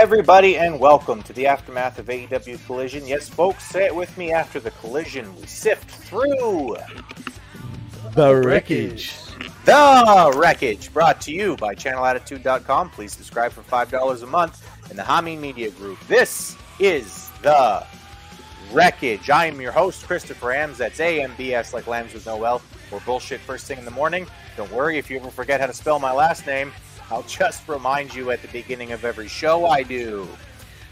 Everybody, and welcome to the aftermath of AEW Collision. Yes, folks, say it with me after the collision. We sift through the wreckage. The wreckage, brought to you by ChannelAttitude.com. Please subscribe for $5 a month in the Hami Media Group. This is the wreckage. I am your host, Christopher Ambs. That's AMBS, like lambs with no L, or bullshit first thing in the morning. Don't worry if you ever forget how to spell my last name. I'll just remind you at the beginning of every show I do.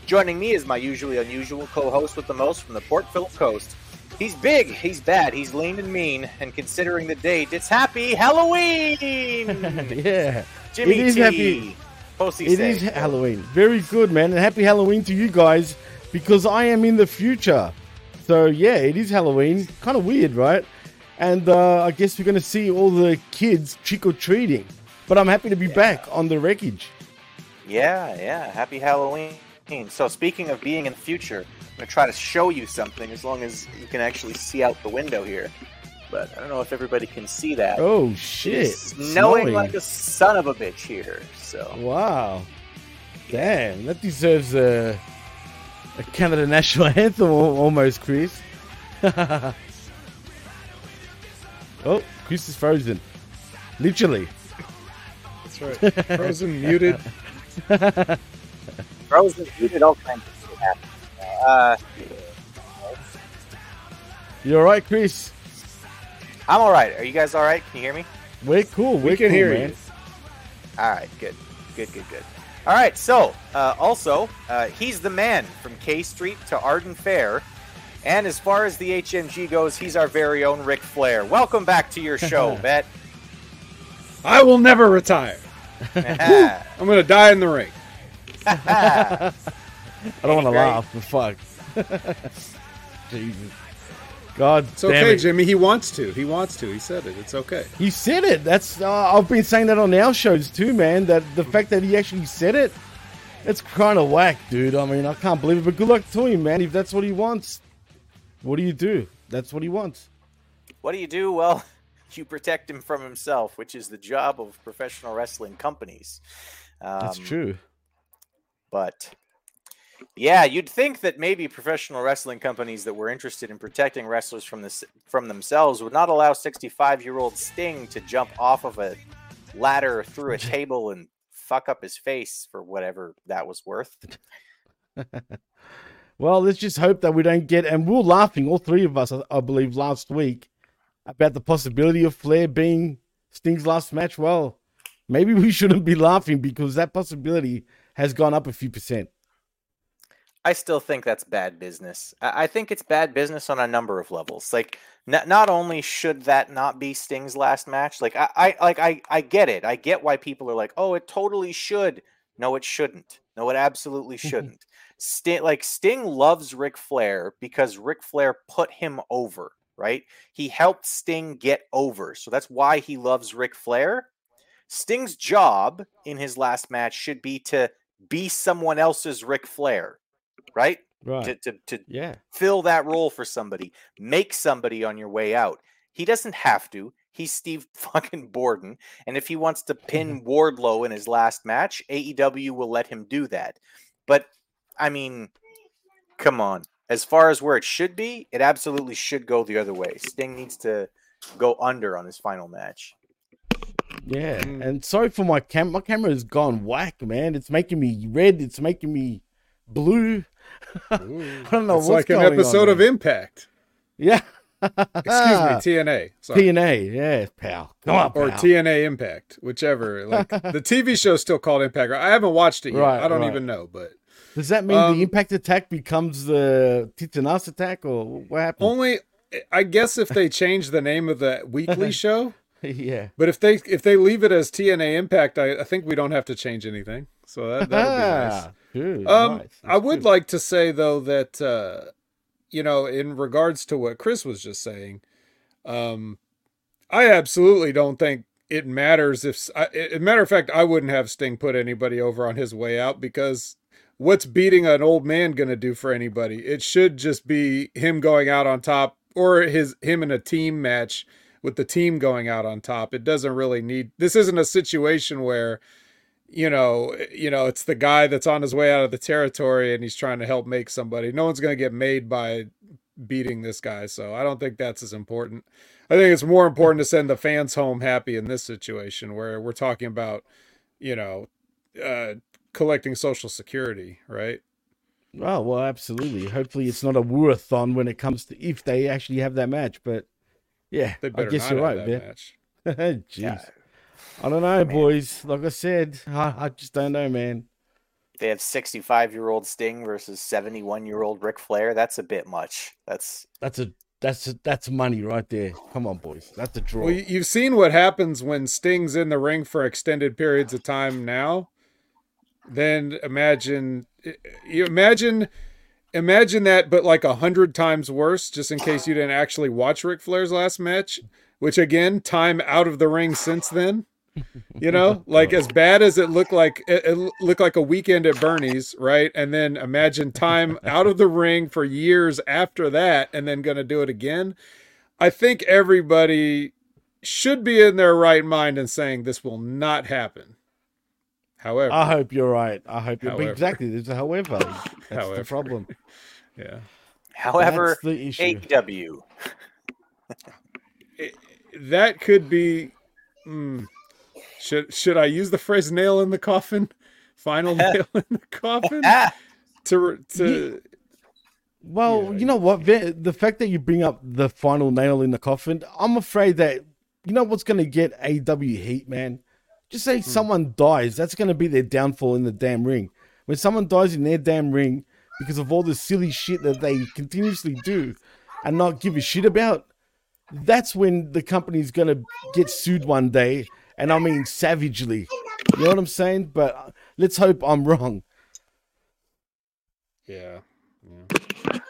Joining me is my usually unusual co host with the most from the Port Phillip Coast. He's big, he's bad, he's lean and mean, and considering the date, it's happy Halloween! yeah. Jimmy it is T. happy. Posty It is Halloween. Very good, man. And happy Halloween to you guys because I am in the future. So, yeah, it is Halloween. Kind of weird, right? And uh, I guess we're going to see all the kids trick or treating. But I'm happy to be back on the wreckage. Yeah, yeah. Happy Halloween. So, speaking of being in the future, I'm going to try to show you something as long as you can actually see out the window here. But I don't know if everybody can see that. Oh, shit. It's Snowing. snowing like a son of a bitch here. So, Wow. Damn, that deserves a, a Canada national anthem almost, Chris. oh, Chris is frozen. Literally. That's right. Frozen, muted. frozen, muted, all kinds of shit happen. Uh, You alright, Chris? I'm all right. Are you guys all right? Can you hear me? We're cool. We're We can cool, hear man. you. All right, good, good, good, good. All right, so uh, also uh, he's the man from K Street to Arden Fair, and as far as the HMG goes, he's our very own Ric Flair. Welcome back to your show, Vet. I will never retire. I'm going to die in the ring. I don't want to laugh, but fuck. Jesus. God It's damn okay, it. Jimmy. He wants to. He wants to. He said it. It's okay. He said it. That's uh, I've been saying that on our shows too, man. That the fact that he actually said it, it's kind of whack, dude. I mean, I can't believe it. But good luck to him, man. If that's what he wants, what do you do? That's what he wants. what do you do? Well, you protect him from himself, which is the job of professional wrestling companies. Um, That's true. But yeah, you'd think that maybe professional wrestling companies that were interested in protecting wrestlers from this from themselves would not allow 65-year-old Sting to jump off of a ladder through a table and fuck up his face for whatever that was worth. Well, let's just hope that we don't get. And we we're laughing, all three of us, I, I believe, last week about the possibility of Flair being Sting's last match. Well, maybe we shouldn't be laughing because that possibility has gone up a few percent. I still think that's bad business. I think it's bad business on a number of levels. Like, not, not only should that not be Sting's last match, like I, I like I, I get it. I get why people are like, oh, it totally should. No, it shouldn't. No, it absolutely mm-hmm. shouldn't. Sting, like Sting loves Ric Flair because Ric Flair put him over. Right? He helped Sting get over, so that's why he loves Ric Flair. Sting's job in his last match should be to be someone else's Ric Flair, right? Right. To, to, to yeah. fill that role for somebody, make somebody on your way out. He doesn't have to. He's Steve fucking Borden. And if he wants to pin Wardlow in his last match, AEW will let him do that. But, I mean, come on. As far as where it should be, it absolutely should go the other way. Sting needs to go under on his final match. Yeah, Mm. and sorry for my cam. My camera has gone whack, man. It's making me red. It's making me blue. I don't know it's what's like going on. It's like an episode of. Impact. yeah. Excuse me, TNA. Sorry. TNA. Yeah, pal. Come on, or pal. TNA Impact, whichever. Like the TV show's still called Impact. I haven't watched it yet. Right, I don't right. even know, but Does that mean Um, the impact attack becomes the Titanas attack, or what happened? only I guess if they change the name of the weekly show. yeah. But if they if they leave it as TNA Impact, I, I think we don't have to change anything. So that that'll be nice. Ah, Good. Um, nice. I would good. like to say though that uh, you know, in regards to what Chris was just saying, um, I absolutely don't think it matters if. I, a matter of fact, I wouldn't have Sting put anybody over on his way out because what's beating an old man going to do for anybody? It should just be him going out on top, or his him in a team match with the team going out on top. It doesn't really need. This isn't a situation where you know, you know, it's the guy that's on his way out of the territory and he's trying to help make somebody. No one's going to get made by beating this guy, so I don't think that's as important. I think it's more important to send the fans home happy in this situation where we're talking about, you know, uh, collecting social security, right? Oh well, absolutely. Hopefully, it's not a woorathon when it comes to if they actually have that match. But yeah, I guess you're right, man. Jeez. Yeah. I don't know, man. boys. Like I said, I, I just don't know, man. They have 65 year old Sting versus 71 year old Ric Flair. That's a bit much. That's that's a that's a, that's money right there. Come on, boys. That's a draw. Well, you've seen what happens when Sting's in the ring for extended periods of time now. Then imagine you imagine imagine that, but like a hundred times worse. Just in case you didn't actually watch Ric Flair's last match, which again, time out of the ring since then. You know, like as bad as it looked like it, it looked like a weekend at Bernie's, right? And then imagine time out of the ring for years after that, and then going to do it again. I think everybody should be in their right mind and saying this will not happen. However, I hope you're right. I hope you're however, exactly. There's a however. That's however. the problem. Yeah. However, the AEW. that could be. Mm, should should I use the phrase "nail in the coffin"? Final nail in the coffin to to. Well, yeah. you know what? The fact that you bring up the final nail in the coffin, I'm afraid that you know what's going to get AW heat, man. Just say hmm. someone dies, that's going to be their downfall in the damn ring. When someone dies in their damn ring because of all the silly shit that they continuously do and not give a shit about, that's when the company's going to get sued one day and I mean savagely. You know what I'm saying? But let's hope I'm wrong. Yeah. Yeah.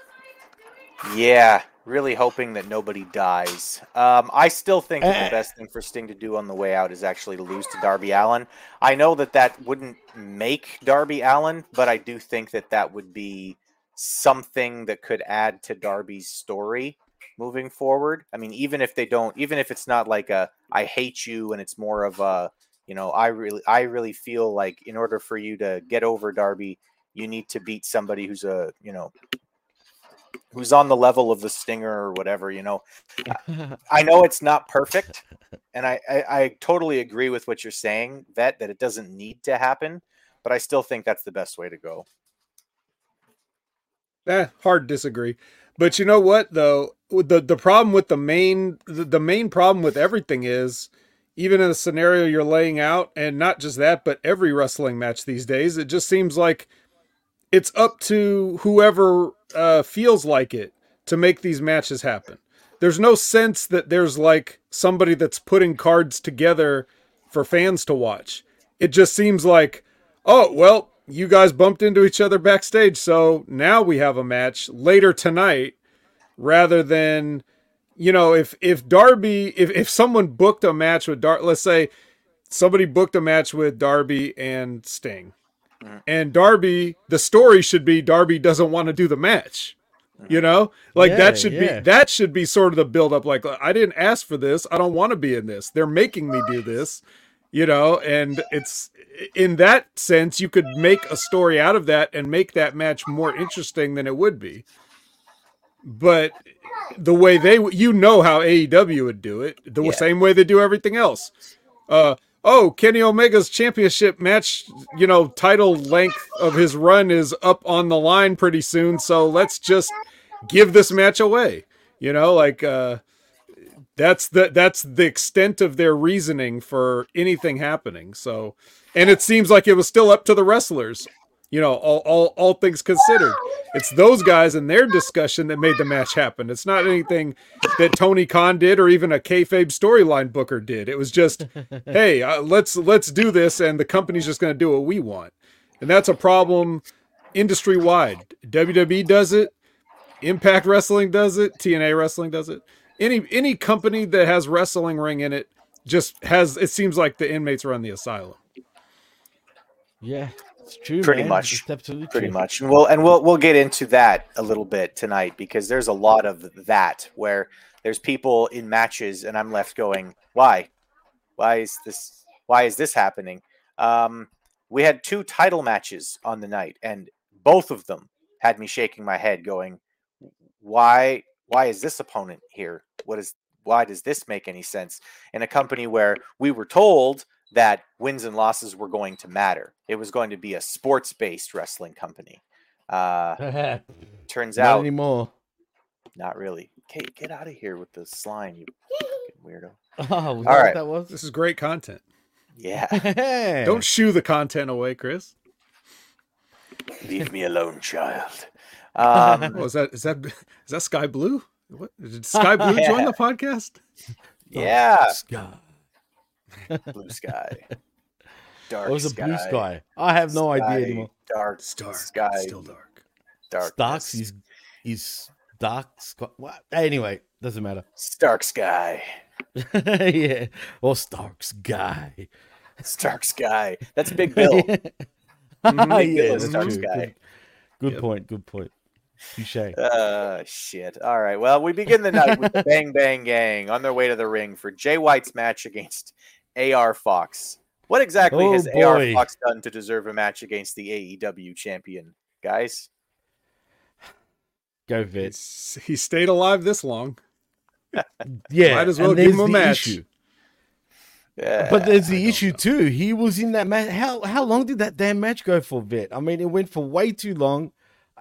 yeah really hoping that nobody dies. Um, I still think the eh. best thing for Sting to do on the way out is actually lose to Darby Allin. I know that that wouldn't make Darby Allin, but I do think that that would be something that could add to Darby's story moving forward. I mean, even if they don't, even if it's not like a I hate you and it's more of a, you know, I really I really feel like in order for you to get over Darby, you need to beat somebody who's a, you know, who's on the level of the stinger or whatever, you know. I know it's not perfect, and I, I, I totally agree with what you're saying, Vet, that it doesn't need to happen, but I still think that's the best way to go. Eh, hard disagree. But you know what though? The the problem with the main the, the main problem with everything is even in the scenario you're laying out, and not just that, but every wrestling match these days, it just seems like it's up to whoever uh, feels like it to make these matches happen. There's no sense that there's like somebody that's putting cards together for fans to watch. It just seems like, oh, well, you guys bumped into each other backstage, so now we have a match later tonight rather than you know if if Darby if if someone booked a match with Dar let's say somebody booked a match with Darby and Sting. Mm-hmm. And Darby the story should be Darby doesn't want to do the match. Mm-hmm. You know? Like yeah, that should yeah. be that should be sort of the build up like I didn't ask for this. I don't want to be in this. They're making me do this you know and it's in that sense you could make a story out of that and make that match more interesting than it would be but the way they you know how AEW would do it the yeah. same way they do everything else uh oh Kenny Omega's championship match you know title length of his run is up on the line pretty soon so let's just give this match away you know like uh that's the that's the extent of their reasoning for anything happening. So, and it seems like it was still up to the wrestlers. You know, all all, all things considered, it's those guys and their discussion that made the match happen. It's not anything that Tony Khan did or even a kayfabe storyline booker did. It was just, hey, uh, let's let's do this, and the company's just going to do what we want, and that's a problem industry wide. WWE does it, Impact Wrestling does it, TNA Wrestling does it any any company that has wrestling ring in it just has it seems like the inmates run the asylum. Yeah, it's true. Pretty man. much. Pretty true. much. And we'll and we'll we'll get into that a little bit tonight because there's a lot of that where there's people in matches and I'm left going, why? Why is this why is this happening? Um we had two title matches on the night, and both of them had me shaking my head, going, "Why? Why is this opponent here? What is? Why does this make any sense?" In a company where we were told that wins and losses were going to matter, it was going to be a sports-based wrestling company. Uh, turns Not out, anymore. not really. Kate, get out of here with the slime, you fucking weirdo. Oh, was that All what right. that was? This is great content. Yeah, Don't shoo the content away, Chris. leave me alone, child. Um, Oh, is that is that is that Skye Blue? What did Skye Blue join the podcast? yeah, Sky. blue sky, dark It was a sky, blue sky. I have no sky, idea anymore. Dark It's dark. sky, Still dark. dark. Starks is is dark sky. What? Anyway, doesn't matter. Stark sky, yeah, or Stark's guy. Stark sky. That's Big Bill. yeah, Big Bill is that's Stark true. Sky. Good, good Yep. point. Good point. Touche. Uh, shit. All right. Well, we begin the night with the Bang Bang Gang on their way to the ring for Jay White's match against AR Fox. What exactly Oh, has AR. Fox done to deserve a match against the AEW champion, guys? Go vet. It's, he stayed alive this long. Yeah, Might as well and give him a match. issue. Yeah, But there's the issue know. too. He was in that match. How how long did that damn match go for, Vet? I mean, it went for way too long,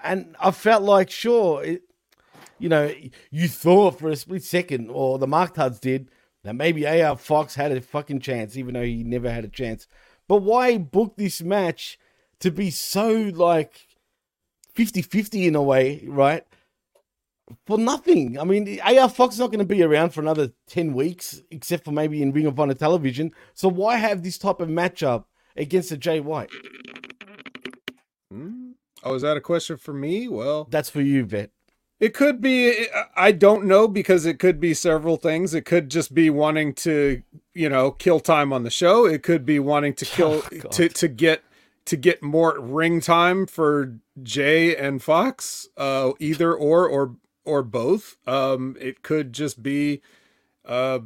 and I felt like sure, it, you know, you thought for a split second, or the Mark Tuds did, that maybe AR Fox had a fucking chance, even though he never had a chance. But why book this match to be so like 50-50 in a way, right? For nothing. I mean, AR Fox is not going to be around for another 10 weeks, except for maybe in Ring of Honor television. So why have this type of matchup against a Jay White? Hmm? Oh, is that a question for me? Well, That's for you, Vet. It could be. I don't know because it could be several things. It could just be wanting to, you know, kill time on the show. It could be wanting to kill Oh, to to get to get more ring time for Jay and Fox. Uh, either or or or both. Um, it could just be. Uh,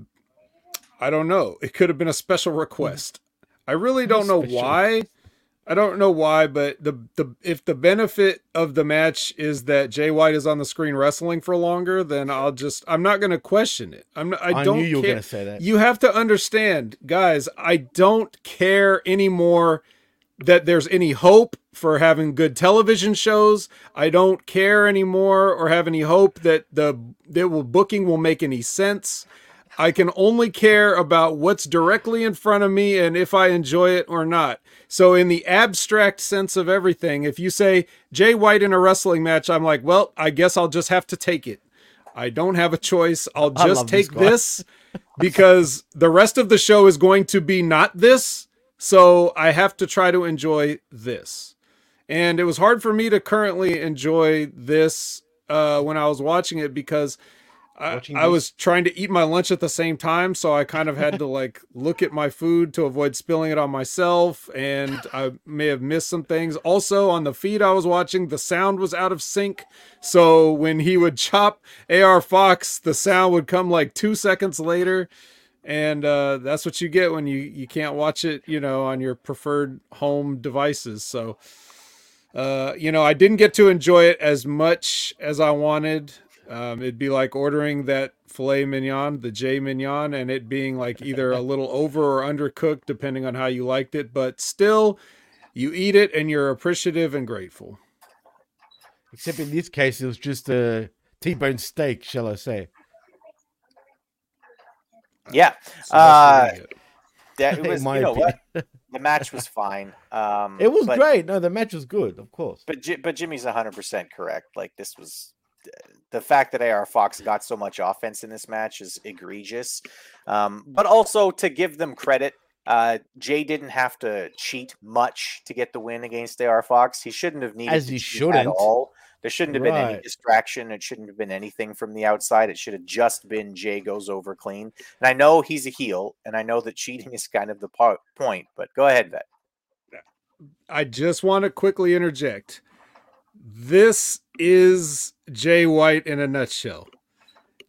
I don't know. It could have been a special request. I really don't know why. I don't know why, but the the if the benefit of the match is that Jay White is on the screen wrestling for longer, then I'll just I'm not going to question it. I'm not, I, I, don't knew you were going to say that. You have to understand, guys, I don't care anymore that there's any hope for having good television shows. I don't care anymore or have any hope that the that will booking will make any sense. I can only care about what's directly in front of me and if I enjoy it or not. So, in the abstract sense of everything, if you say Jay White in a wrestling match, I'm like, well, I guess I'll just have to take it. I don't have a choice. I'll just love this take this because the rest of the show is going to be not this. So, I have to try to enjoy this. And it was hard for me to currently enjoy this uh, when I was watching it because I, I was trying to eat my lunch at the same time, so I kind of had to like look at my food to avoid spilling it on myself, and I may have missed some things. Also, on the feed I was watching, the sound was out of sync, so when he would chop AR Fox, the sound would come like two seconds later, and uh, that's what you get when you you can't watch it, you know, on your preferred home devices. So. Uh, you know, I didn't get to enjoy it as much as I wanted. Um, it'd be like ordering that filet mignon, the J mignon, and it being like either a little over or undercooked, depending on how you liked it. But still, you eat it and you're appreciative and grateful. Except in this case, it was just a T-bone steak, shall I say? Yeah, So Uh, really it. that it was. You know what? The match was fine. Um, It was but, great. No, the match was good, of course. But but Jimmy's hundred percent correct. Like this was the fact that AR Fox got so much offense in this match is egregious. Um, but also to give them credit, uh, Jay didn't have to cheat much to get the win against AR Fox. He shouldn't have needed As to he cheat at shouldn't. all. There shouldn't have been any distraction. It shouldn't have been anything from the outside. It should have just been Jay goes over clean. And I know he's a heel, and I know that cheating is kind of the po- point. But go ahead, Vet. I just want to quickly interject. This is Jay White in a nutshell.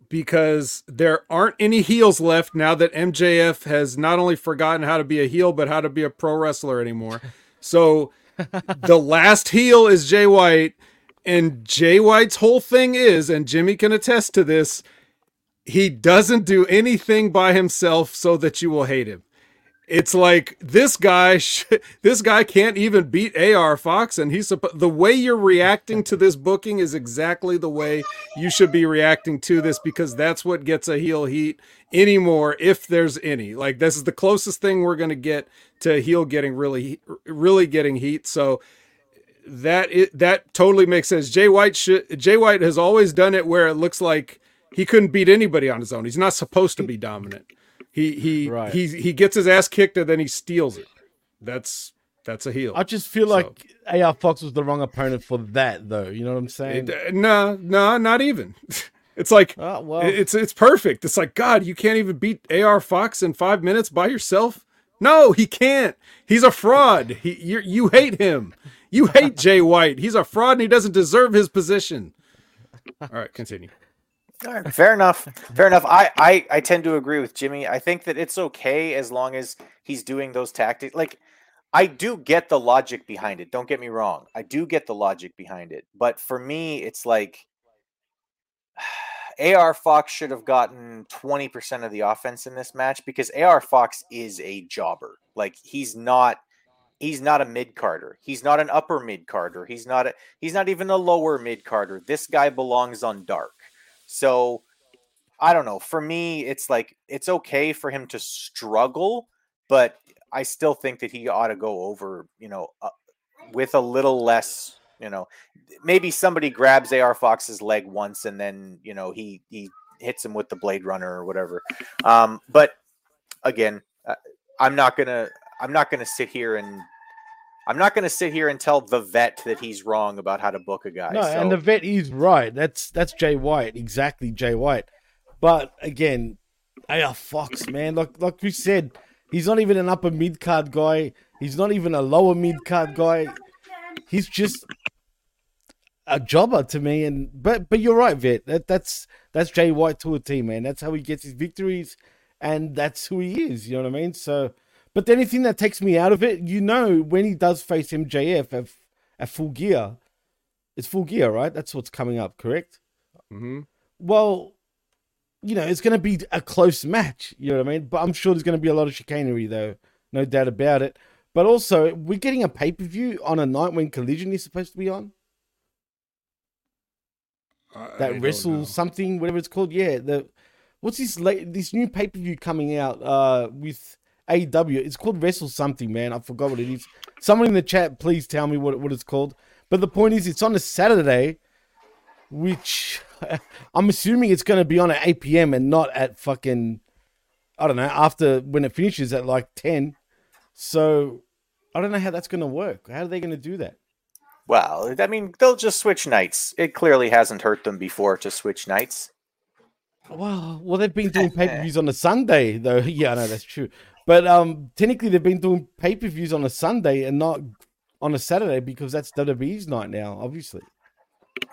Because there aren't any heels left now that MJF has not only forgotten how to be a heel, but how to be a pro wrestler anymore. So the last heel is Jay White, and Jay White's whole thing is, and Jimmy can attest to this, he doesn't do anything by himself so that you will hate him. It's like this guy, sh- this guy can't even beat AR Fox, and he's suppo- the way you're reacting to this booking is exactly the way you should be reacting to this because that's what gets a heel heat anymore, if there's any. Like this is the closest thing we're gonna get to heel getting really, really getting heat. So that it that totally makes sense. Jay White should Jay White has always done it where it looks like he couldn't beat anybody on his own. He's not supposed to be dominant. He he Right. he he gets his ass kicked and then he steals it. That's that's a heel. I just feel So- like AR Fox was the wrong opponent for that, though. You know what I'm saying? No, uh, no, not even. It's like Oh, well. it's it's perfect. It's like God, you can't even beat AR Fox in five minutes by yourself. No, he can't. He's a fraud. He you you hate him. You hate Jay White. He's a fraud and he doesn't deserve his position. All right, continue. Right, fair enough. Fair enough. I, I I tend to agree with Jimmy. I think that it's okay as long as he's doing those tactics. Like, I do get the logic behind it. Don't get me wrong. I do get the logic behind it. But for me, it's like AR Fox should have gotten 20% of the offense in this match because AR Fox is a jobber. Like he's not he's not a mid carder. He's not an upper mid carder. He's not a he's not even a lower mid carder. This guy belongs on dark. So I don't know. For me, it's like it's okay for him to struggle, but I still think that he ought to go over, you know, uh, with a little less, you know, maybe somebody grabs AR Fox's leg once and then, you know, he he hits him with the Blade Runner or whatever. Um, but again, uh, I'm not gonna I'm not gonna sit here and I'm not gonna sit here and tell the vet that he's wrong about how to book a guy. No, so- and the vet is right. That's that's Jay White, exactly Jay White. But again, AR Fox, man, like like we said, he's not even an upper mid card guy. He's not even a lower mid card guy. He's just a jobber to me. And but but you're right, vet. That that's that's Jay White to a team, man. That's how he gets his victories, and that's who he is. You know what I mean? So, but the only thing that takes me out of it, you know, when he does face MJF at, at full gear, it's full gear, right? That's what's coming up, correct? hmm Well, you know, it's going to be a close match. You know what I mean? But I'm sure there's going to be a lot of chicanery, though, no doubt about it. But also, we're getting a pay per view on a night when Collision is supposed to be on. That wrestle something, whatever it's called. Yeah, the what's this late this new pay per view coming out uh with AEW? It's called Wrestle something, man. I forgot what it is. Someone in the chat, please tell me what what it's called. But the point is, it's on a Saturday, which I'm assuming it's going to be on at 8 p.m. and not at fucking I don't know after when it finishes at like 10. So I don't know how that's going to work. How are they going to do that? Well, I mean, they'll just switch nights. It clearly hasn't hurt them before to switch nights. Well, well, they've been doing pay per views on a Sunday, though. Yeah, I know that's true. But um, technically, they've been doing pay per views on a Sunday and not on a Saturday because that's WWE's night now, obviously.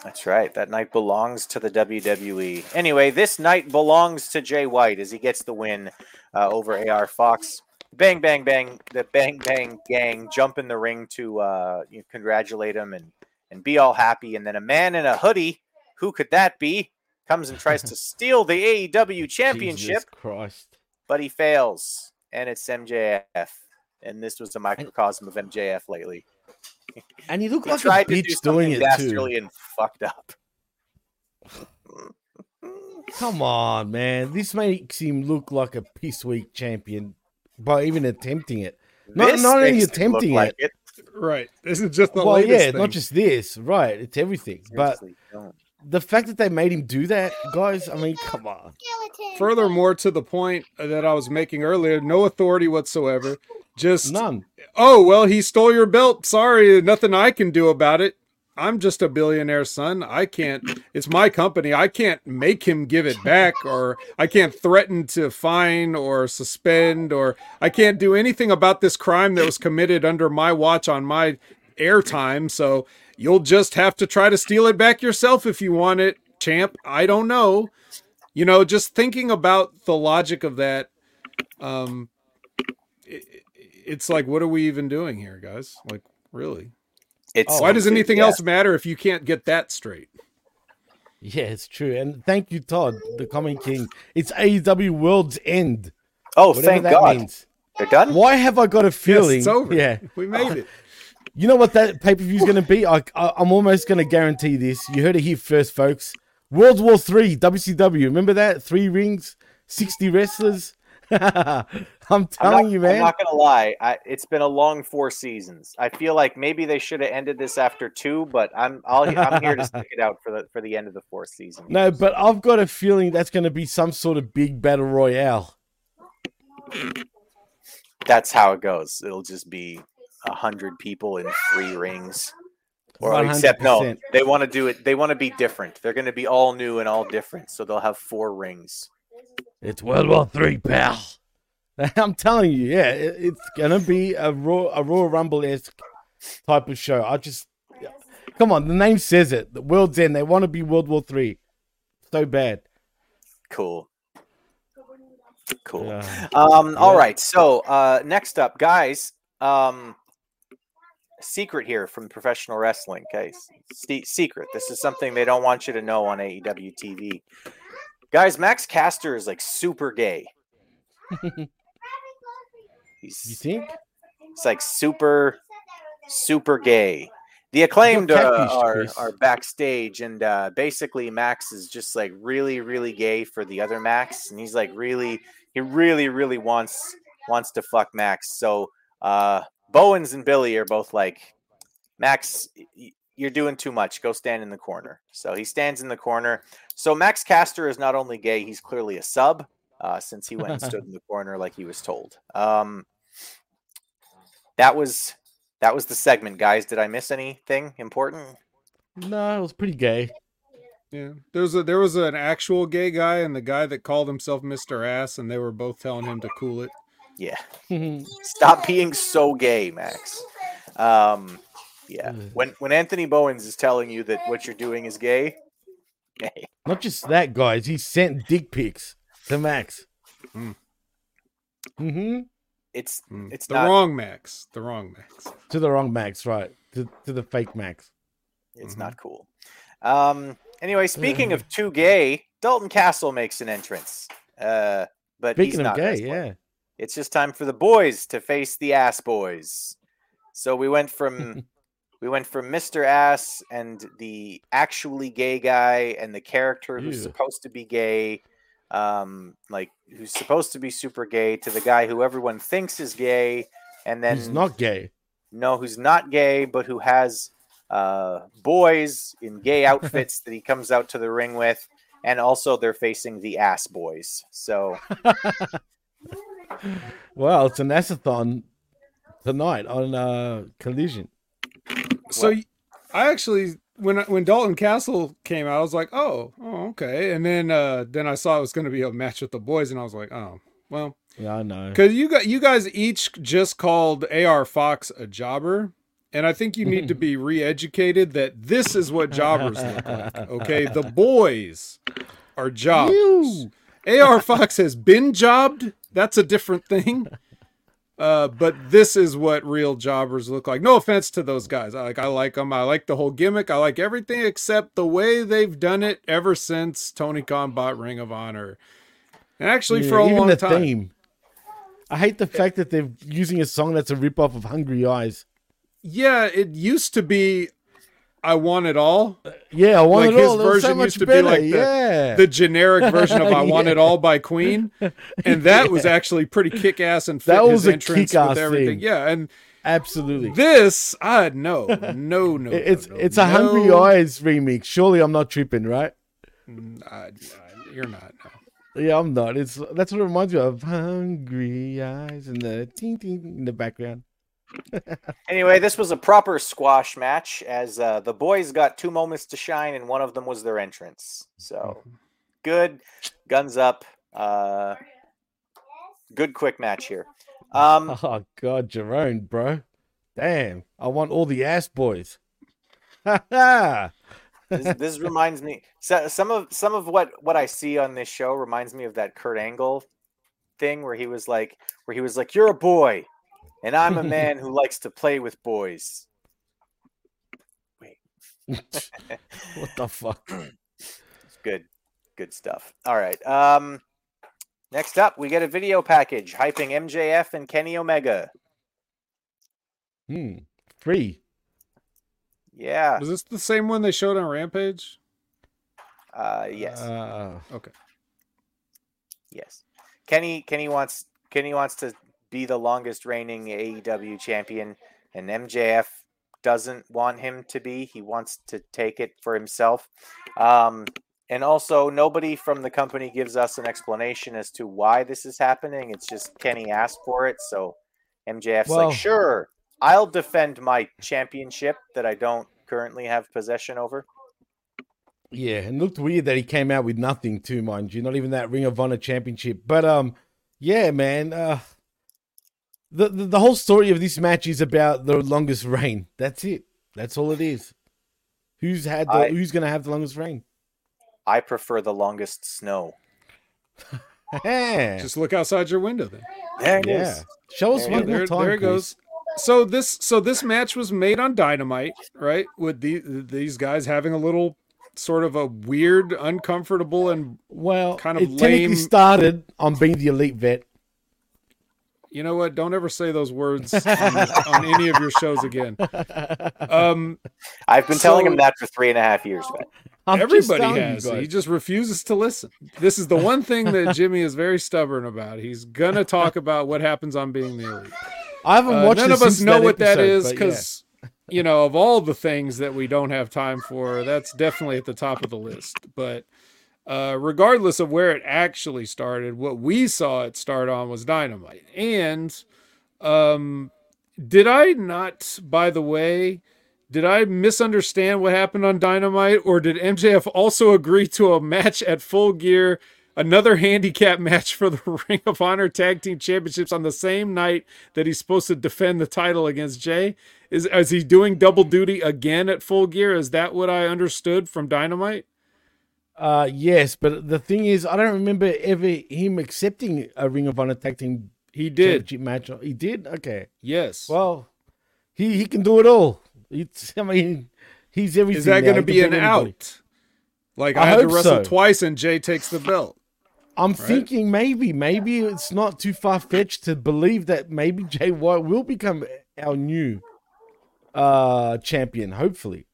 That's right. That night belongs to the WWE. Anyway, this night belongs to Jay White as he gets the win uh, over AR Fox. Bang, bang, bang. The Bang Bang Gang jump in the ring to uh, you know, congratulate him and, and be all happy. And then a man in a hoodie, who could that be, comes and tries to steal the AEW championship, Jesus Christ. but he fails. And it's MJF. And this was a microcosm of MJF lately. And he looked He like a tried to do doing something it too. dastardly and fucked up. Come on, man. This makes him look like a piss weak champion by even attempting it. Not- This not only makes him look attempting like it. Right. This is just the well, latest yeah, thing. not just this, right? It's everything. But Seriously, don't. The fact that they made him do that, guys, I mean, come on. Furthermore, to the point that I was making earlier, no authority whatsoever. Just None. oh well, he stole your belt. Sorry, nothing I can do about it. I'm just a billionaire son. I can't. It's my company. I can't make him give it back, or I can't threaten to fine or suspend, or I can't do anything about this crime that was committed under my watch on my airtime. So you'll just have to try to steal it back yourself if you want it, champ. I don't know. You know, just thinking about the logic of that. Um, it's like, what are we even doing here, guys? Like, really? It's Oh, Why does anything yeah. else matter if you can't get that straight? Yeah, it's true. And thank you, Todd, the Comment King. It's AEW World's End. Oh, Whatever thank that God. means. They're done? Why have I got a Yes, feeling? it's over. Yeah. we made it. You know what that pay per view is going to be? I, I, I'm almost going to guarantee this. You heard it here first, folks. World War Three, WCW. Remember that? Three rings, 60 wrestlers. I'm I'm telling not, you, man. I'm not gonna lie. I, it's been a long four seasons. I feel like maybe they should have ended this after two, but I'm I'll, I'm here to stick it out for the for the end of the fourth season. No, but I've got a feeling that's going to be some sort of big battle royale. That's how it goes. It'll just be a hundred people in three rings. Or except no, they want to do it. They want to be different. They're going to be all new and all different. So they'll have four rings. It's World War Three, pal. I'm telling you, yeah, it, it's gonna be a raw, a Royal Rumble esque type of show. I just, come on, the name says it. The World's End. They want to be World War Three, so bad. Cool. Cool. Yeah. Um, Yeah. right. So uh, next up, guys, um, secret here from professional wrestling. Okay, Se- secret. This is something they don't want you to know on AEW TV. Guys, Max Caster is like super gay. You He's think? it's like super, super gay. The acclaimed uh, are, are backstage, and uh, basically Max is just like really, really gay for the other Max, and he's like really, he really, really wants wants to fuck Max. So uh, Bowens and Billy are both like, Max, y- y- you're doing too much. Go stand in the corner. So he stands in the corner. So Max Caster is not only gay, he's clearly a sub. Uh, since he went and stood in the corner like he was told. Um, that was that was the segment, guys. Did I miss anything important? No, it was pretty gay. Yeah, there was a there was an actual gay guy and the guy that called himself Mister Ass, and they were both telling him to cool it. Yeah. Stop being so gay, Max. Um, yeah. When when Anthony Bowens is telling you that what you're doing is gay, not just that, guys. He sent dick pics to Max. Hmm. hmm it's Mm. It's the not- wrong Max. The wrong Max. To the wrong Max, right? To, to the fake Max. it's Mhm. not cool. Um. Anyway, speaking of too gay, Dalton Castle makes an entrance. Uh, but he's Speaking not of gay, wrestling. yeah. It's just time for the boys to face the ass boys. So we went from we went from Mr. Ass and the actually gay guy and the character who's supposed to be gay, um, like who's supposed to be super gay, to the guy who everyone thinks is gay, and then He's not gay. no, who's not gay, but who has uh, boys in gay outfits that he comes out to the ring with, and also they're facing the ass boys. So Well, it's an asathon tonight on uh, Collision. So What? I actually when when Dalton Castle came out, I was like, oh, oh, okay. And then uh then I saw it was going to be a match with the boys, and I was like, oh, well, Yeah, I know. because you got you guys each just called AR Fox a jobber, and I think you need to be re-educated that this is what jobbers look like. Okay, the boys are jobbers. AR Fox has been jobbed. That's a different thing. Uh, but this is what real jobbers look like. No offense to those guys. I like I like them. I like the whole gimmick. I like everything except the way they've done it ever since Tony Khan bought Ring of Honor. And actually Yeah, for a even long the time. theme. I hate the fact that they're using a song that's a ripoff of Hungry Eyes. Yeah, it used to be I want it all. Yeah, I want Like it his all. So version much used to be like the- yeah. The generic version of I Want Yeah. It All by Queen. And that was actually pretty kick ass and fit That his was a entrance with everything. thing. Yeah, and Absolutely. This, I no, no, no. it's no, no, it's a Hungry no. Eyes remix. Surely I'm not tripping, right? Mm, I- I- you're not. No. Yeah, I'm not. It's that's what it reminds me of. Hungry Eyes and the ting ting in the background. Anyway, this was a proper squash match as uh, the boys got two moments to shine, and one of them was their entrance. So good, guns up. Uh, good quick match here. Um, Oh God, Jerome, bro. Damn, I want all the ass boys. Ha ha. this, this reminds me so, some of some of what what I see on this show reminds me of that Kurt Angle thing where he was like where he was like you're a boy and I'm a man who likes to play with boys. Wait. what the fuck? It's good. Good stuff. All right. Um next up, we get a video package hyping MJF and Kenny Omega. Hmm. Free. Yeah. Was this the same one they showed on Rampage? Uh yes. Uh, Okay. Yes. Kenny Kenny wants Kenny wants to be the longest reigning AEW champion and MJF doesn't want him to be. He wants to take it for himself. Um and also nobody from the company gives us an explanation as to why this is happening. It's just Kenny asked for it, so MJF's Well- like, "Sure, I'll defend my championship that I don't currently have possession over." yeah, and looked weird that he came out with nothing too, mind you. Not even that Ring of Honor championship. But um, yeah, man. Uh, the, the the whole story of this match is about the longest reign. That's it. That's all it is. Who's had the, I- Who's gonna have the longest reign? I prefer the longest snow. Just look outside your window then. There it is. yeah. Show us There one more there, time. there it Chris. goes. So this so this match was made on Dynamite, right? With the, these guys having a little sort of a weird, uncomfortable, and Well, kind of it technically started on being the elite vet. You know what? Don't ever say those words on, on any of your shows again. Um, I've been telling him that for three and a half years, man. Everybody telling you has. He just refuses to listen. This is the one thing that Jimmy is very stubborn about. He's gonna talk about what happens on being the elite. I haven't Uh, watched none of us since know what that episode, is but yeah. because you know of all the things that we don't have time for that's definitely at the top of the list but uh, regardless of where it actually started what we saw it start on was dynamite and um did i not by the way did i misunderstand what happened on dynamite or did mjf also agree to a match at full gear another handicap match for the Ring of Honor Tag Team Championships on the same night that he's supposed to defend the title against Jay. Is is he doing double duty again at Full Gear? Is that what I understood from Dynamite? Uh, yes, but the thing is, I don't remember ever him accepting a Ring of Honor tag team He did. match. He did. Okay. Yes. Well, he he can do it all. It's. I mean, he's everything. is that going to be an out? Like I, I have to wrestle so. twice and Jay takes the belt. I'm thinking maybe, maybe it's not too far fetched to believe that maybe Jay White will become our new uh champion. Hopefully.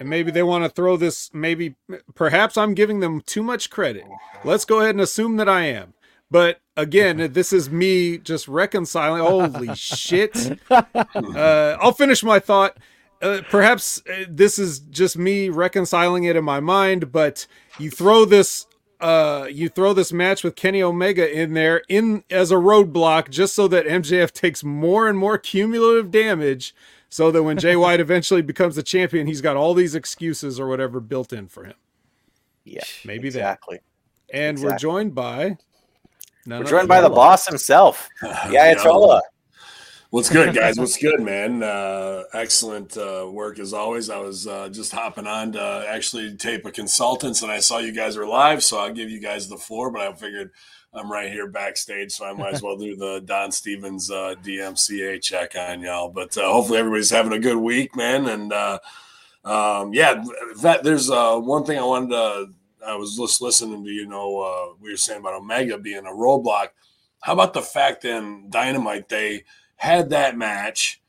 And maybe they want to throw this. Maybe, perhaps I'm giving them too much credit. Let's go ahead and assume that I am. But again, this is me just reconciling. Holy shit! Uh, I'll finish my thought. Uh, perhaps uh, this is just me reconciling it in my mind. But you throw this, uh, you throw this match with Kenny Omega in there in as a roadblock, just so that MJF takes more and more cumulative damage so that when Jay White eventually becomes the champion, he's got all these excuses or whatever built in for him. Yeah, Maybe that. exactly. And we're joined by. none We're joined by the boss himself. Yeah, Ayatollah. What's good, guys? What's good, man? Uh, excellent uh, work as always. I was uh, just hopping on to actually tape a consultants, and I saw you guys were live, so I'll give you guys the floor. But I figured I'm right here backstage, so I might as well do the Don Stevens uh, DMCA check on y'all. But uh, hopefully, everybody's having a good week, man. And uh, um, yeah, that there's uh, one thing I wanted to. I was just listening to you know uh, we were saying about Omega being a roadblock. How about the fact in Dynamite they had that match,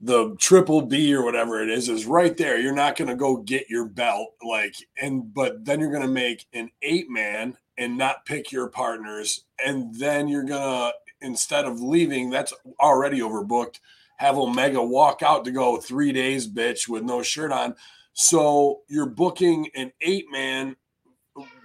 the triple B or whatever it is, is right there. You're not going to go get your belt, like, and but then you're going to make an eight man and not pick your partners, and then you're gonna instead of leaving, that's already overbooked. Have Omega walk out to go three days, bitch, with no shirt on. So you're booking an eight man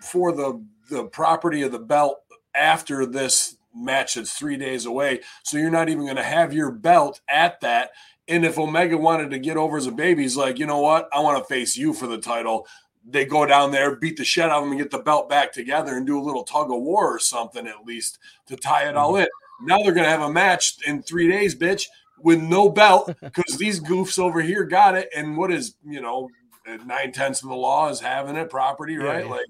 for the the property of the belt after this match that's three days away. So you're not even going to have your belt at that. And if Omega wanted to get over as a baby, he's like, you know what? I want to face you for the title. They go down there, beat the shit out of them, and get the belt back together and do a little tug of war or something at least to tie it all in. Now they're going to have a match in three days, bitch, with no belt because these goofs over here got it. And what is, you know, nine tenths of the law is having it property, right? yeah. Like,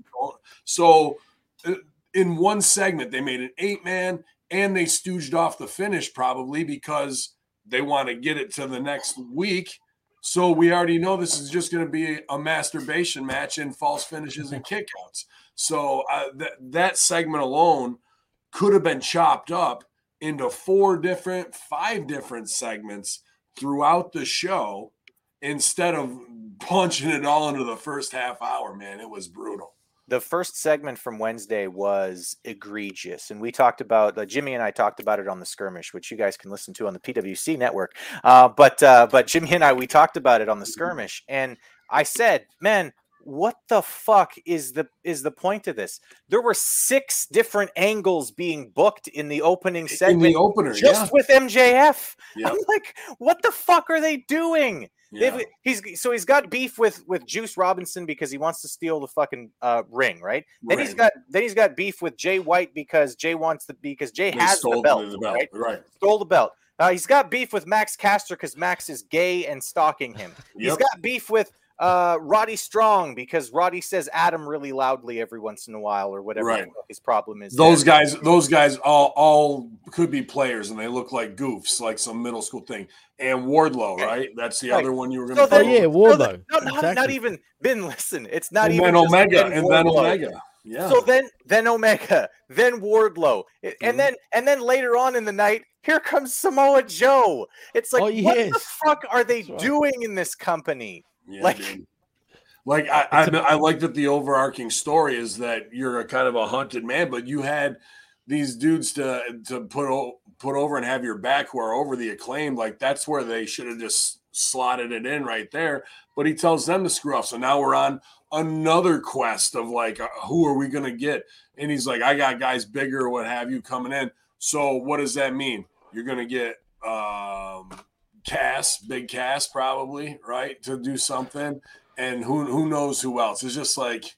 so uh, in one segment, they made an eight man and they stooged off the finish probably because they want to get it to the next week. So we already know this is just going to be a masturbation match and false finishes and kickouts. So uh, that that segment alone could have been chopped up into four different, five different segments throughout the show instead of punching it all into the first half hour. Man, it was brutal the first segment from Wednesday was egregious, and we talked about uh, Jimmy and I talked about it on the skirmish, which you guys can listen to on the PWC network. Uh, but uh, but Jimmy and I we talked about it on the skirmish, and I said, man. What the fuck is the is the point of this? There were six different angles being booked in the opening segment, in the opener, just yeah. with MJF. I'm like, what the fuck are they doing? Yeah. He's so he's got beef with with Juice Robinson because he wants to steal the fucking uh, ring, right? Then he's got then he's got beef with Jay White because Jay wants the because Jay they has the belt, the belt, right? Right. Stole the belt. Uh, he's got beef with Max Caster because Max is gay and stalking him. Yep. He's got beef with uh, Roddy Strong because Roddy says Adam really loudly every once in a while or whatever right. his problem is. Those there. guys, those guys all all could be players and they look like goofs, like some middle school thing. And Wardlow, right? That's the right. other one you were going to. So oh yeah, Wardlow. No, no, exactly. not even. Ben, listen, it's not and even. Then Omega, and Wardlow. then Omega. Yeah. So then, then Omega, then Wardlow, and mm-hmm. then and then later on in the night, here comes Samoa Joe. It's like, oh, yes. what the fuck are they doing in this company? Yeah, like, dude. like I, I, I like that the overarching story is that you're a kind of a hunted man, but you had these dudes to to put put over and have your back who are over the acclaim. Like that's where they should have just slotted it in right there. But he tells them to screw off. So now we're on another quest of like, uh, who are we going to get? And he's like, I got guys bigger what have you coming in. So what does that mean? You're going to get um, Cass, big Cass, probably, right, to do something. And who who knows who else? It's just like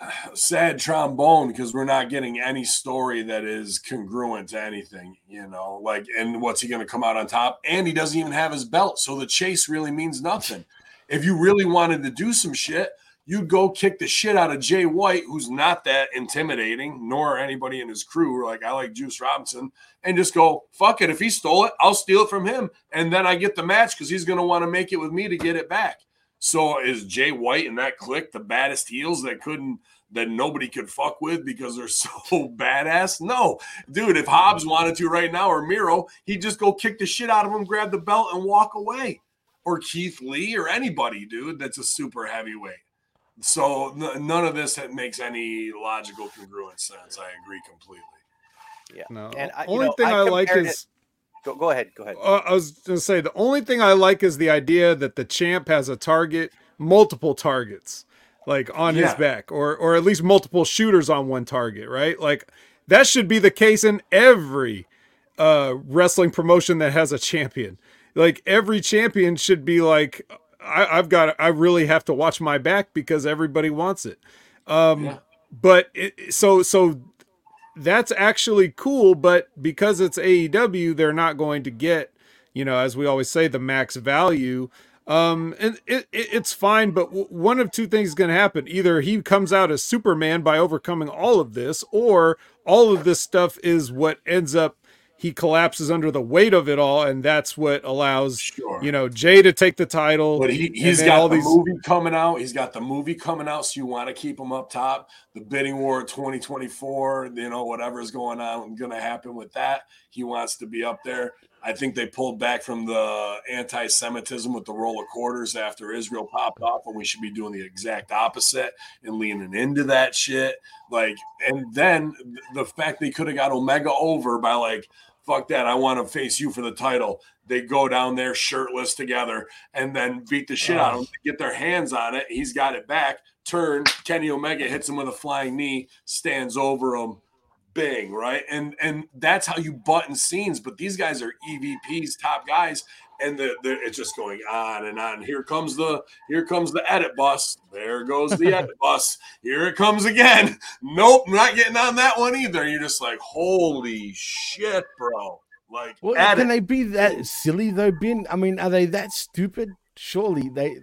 sad trombone because we're not getting any story that is congruent to anything, you know. Like, and what's he going to come out on top? And he doesn't even have his belt, so the chase really means nothing. If you really wanted to do some shit, you'd go kick the shit out of Jay White, who's not that intimidating, nor anybody in his crew. Like I like Juice Robinson, and just go fuck it. If he stole it, I'll steal it from him, and then I get the match because he's going to want to make it with me to get it back. So is Jay White and that clique the baddest heels that couldn't that nobody could fuck with because they're so badass? No, dude. If Hobbs wanted to right now or Miro, he'd just go kick the shit out of him, grab the belt, and walk away. Or Keith Lee or anybody, dude. That's a super heavyweight. So n- none of this makes any logical congruent sense. I agree completely. Yeah. No. And I, only know, thing I, I like is. It- Go, go ahead. Go ahead. Uh, I was going to say the only thing I like is the idea that the champ has a target, multiple targets, like on yeah. his back, or or at least multiple shooters on one target, right? Like that should be the case in every uh, wrestling promotion that has a champion. Like every champion should be like, I, have got, I really have to watch my back because everybody wants it. Um, yeah. But it, so so that's actually cool, but because it's AEW, they're not going to get, you know, as we always say, the max value. Um, and it, it it's fine, but w- one of two things is going to happen: either he comes out as Superman by overcoming all of this, or all of this stuff is what ends up he collapses under the weight of it all, and that's what allows sure. you know Jay to take the title. But he, he's got all the these... movie coming out. He's got the movie coming out, so you want to keep him up top. The bidding war 2024, you know, whatever is going on, going to happen with that. He wants to be up there. I think they pulled back from the anti-Semitism with the roll of quarters after Israel popped off, and we should be doing the exact opposite and leaning into that shit. Like, and then the fact they could have got Omega over by like fuck that. I want to face you for the title. They go down there shirtless together and then beat the shit oh. out of him, get their hands on it. He's got it back. Turn. Kenny Omega hits him with a flying knee, stands over him. Bing, right? And and that's how you button scenes. But these guys are EVPs, top guys, and the, the, it's just going on and on. Here comes the here comes the edit bus. There goes the edit bus. Here it comes again. Nope, not getting on that one either. You're just like, holy shit, bro. Like, well, can they be that silly though, Ben? I mean, are they that stupid? Surely they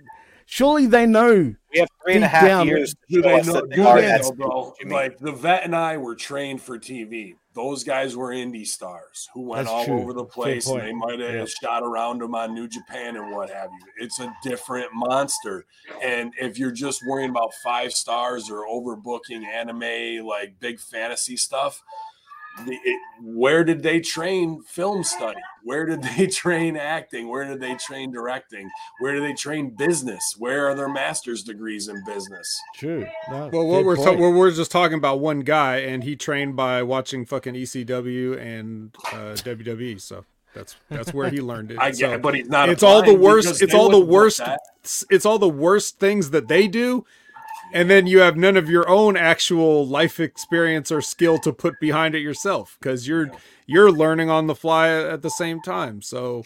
Surely they know. We have three and a Deep half down, years. to Do they us know? that Do are they know, bro? Like the vet and I were trained for TV. Those guys were indie stars who went That's all true. over the place, and they might have Yeah. shot around them on New Japan and what have you. It's a different monster. And if you're just worrying about five stars or overbooking anime, like big fantasy stuff, the, it, where did they train film study? Where did they train acting? Where did they train directing? Where do they train business? Where are their master's degrees in business? True. No, Well, what we're ta- point. well, we're just talking about one guy, and he trained by watching fucking ECW and uh, WWE. So that's that's where he learned it. I get So it, but he's not. it's all the worst. It's all the worst. It's all the worst things that they do, and then you have none of your own actual life experience or skill to put behind it yourself because you're you're learning on the fly at the same time. So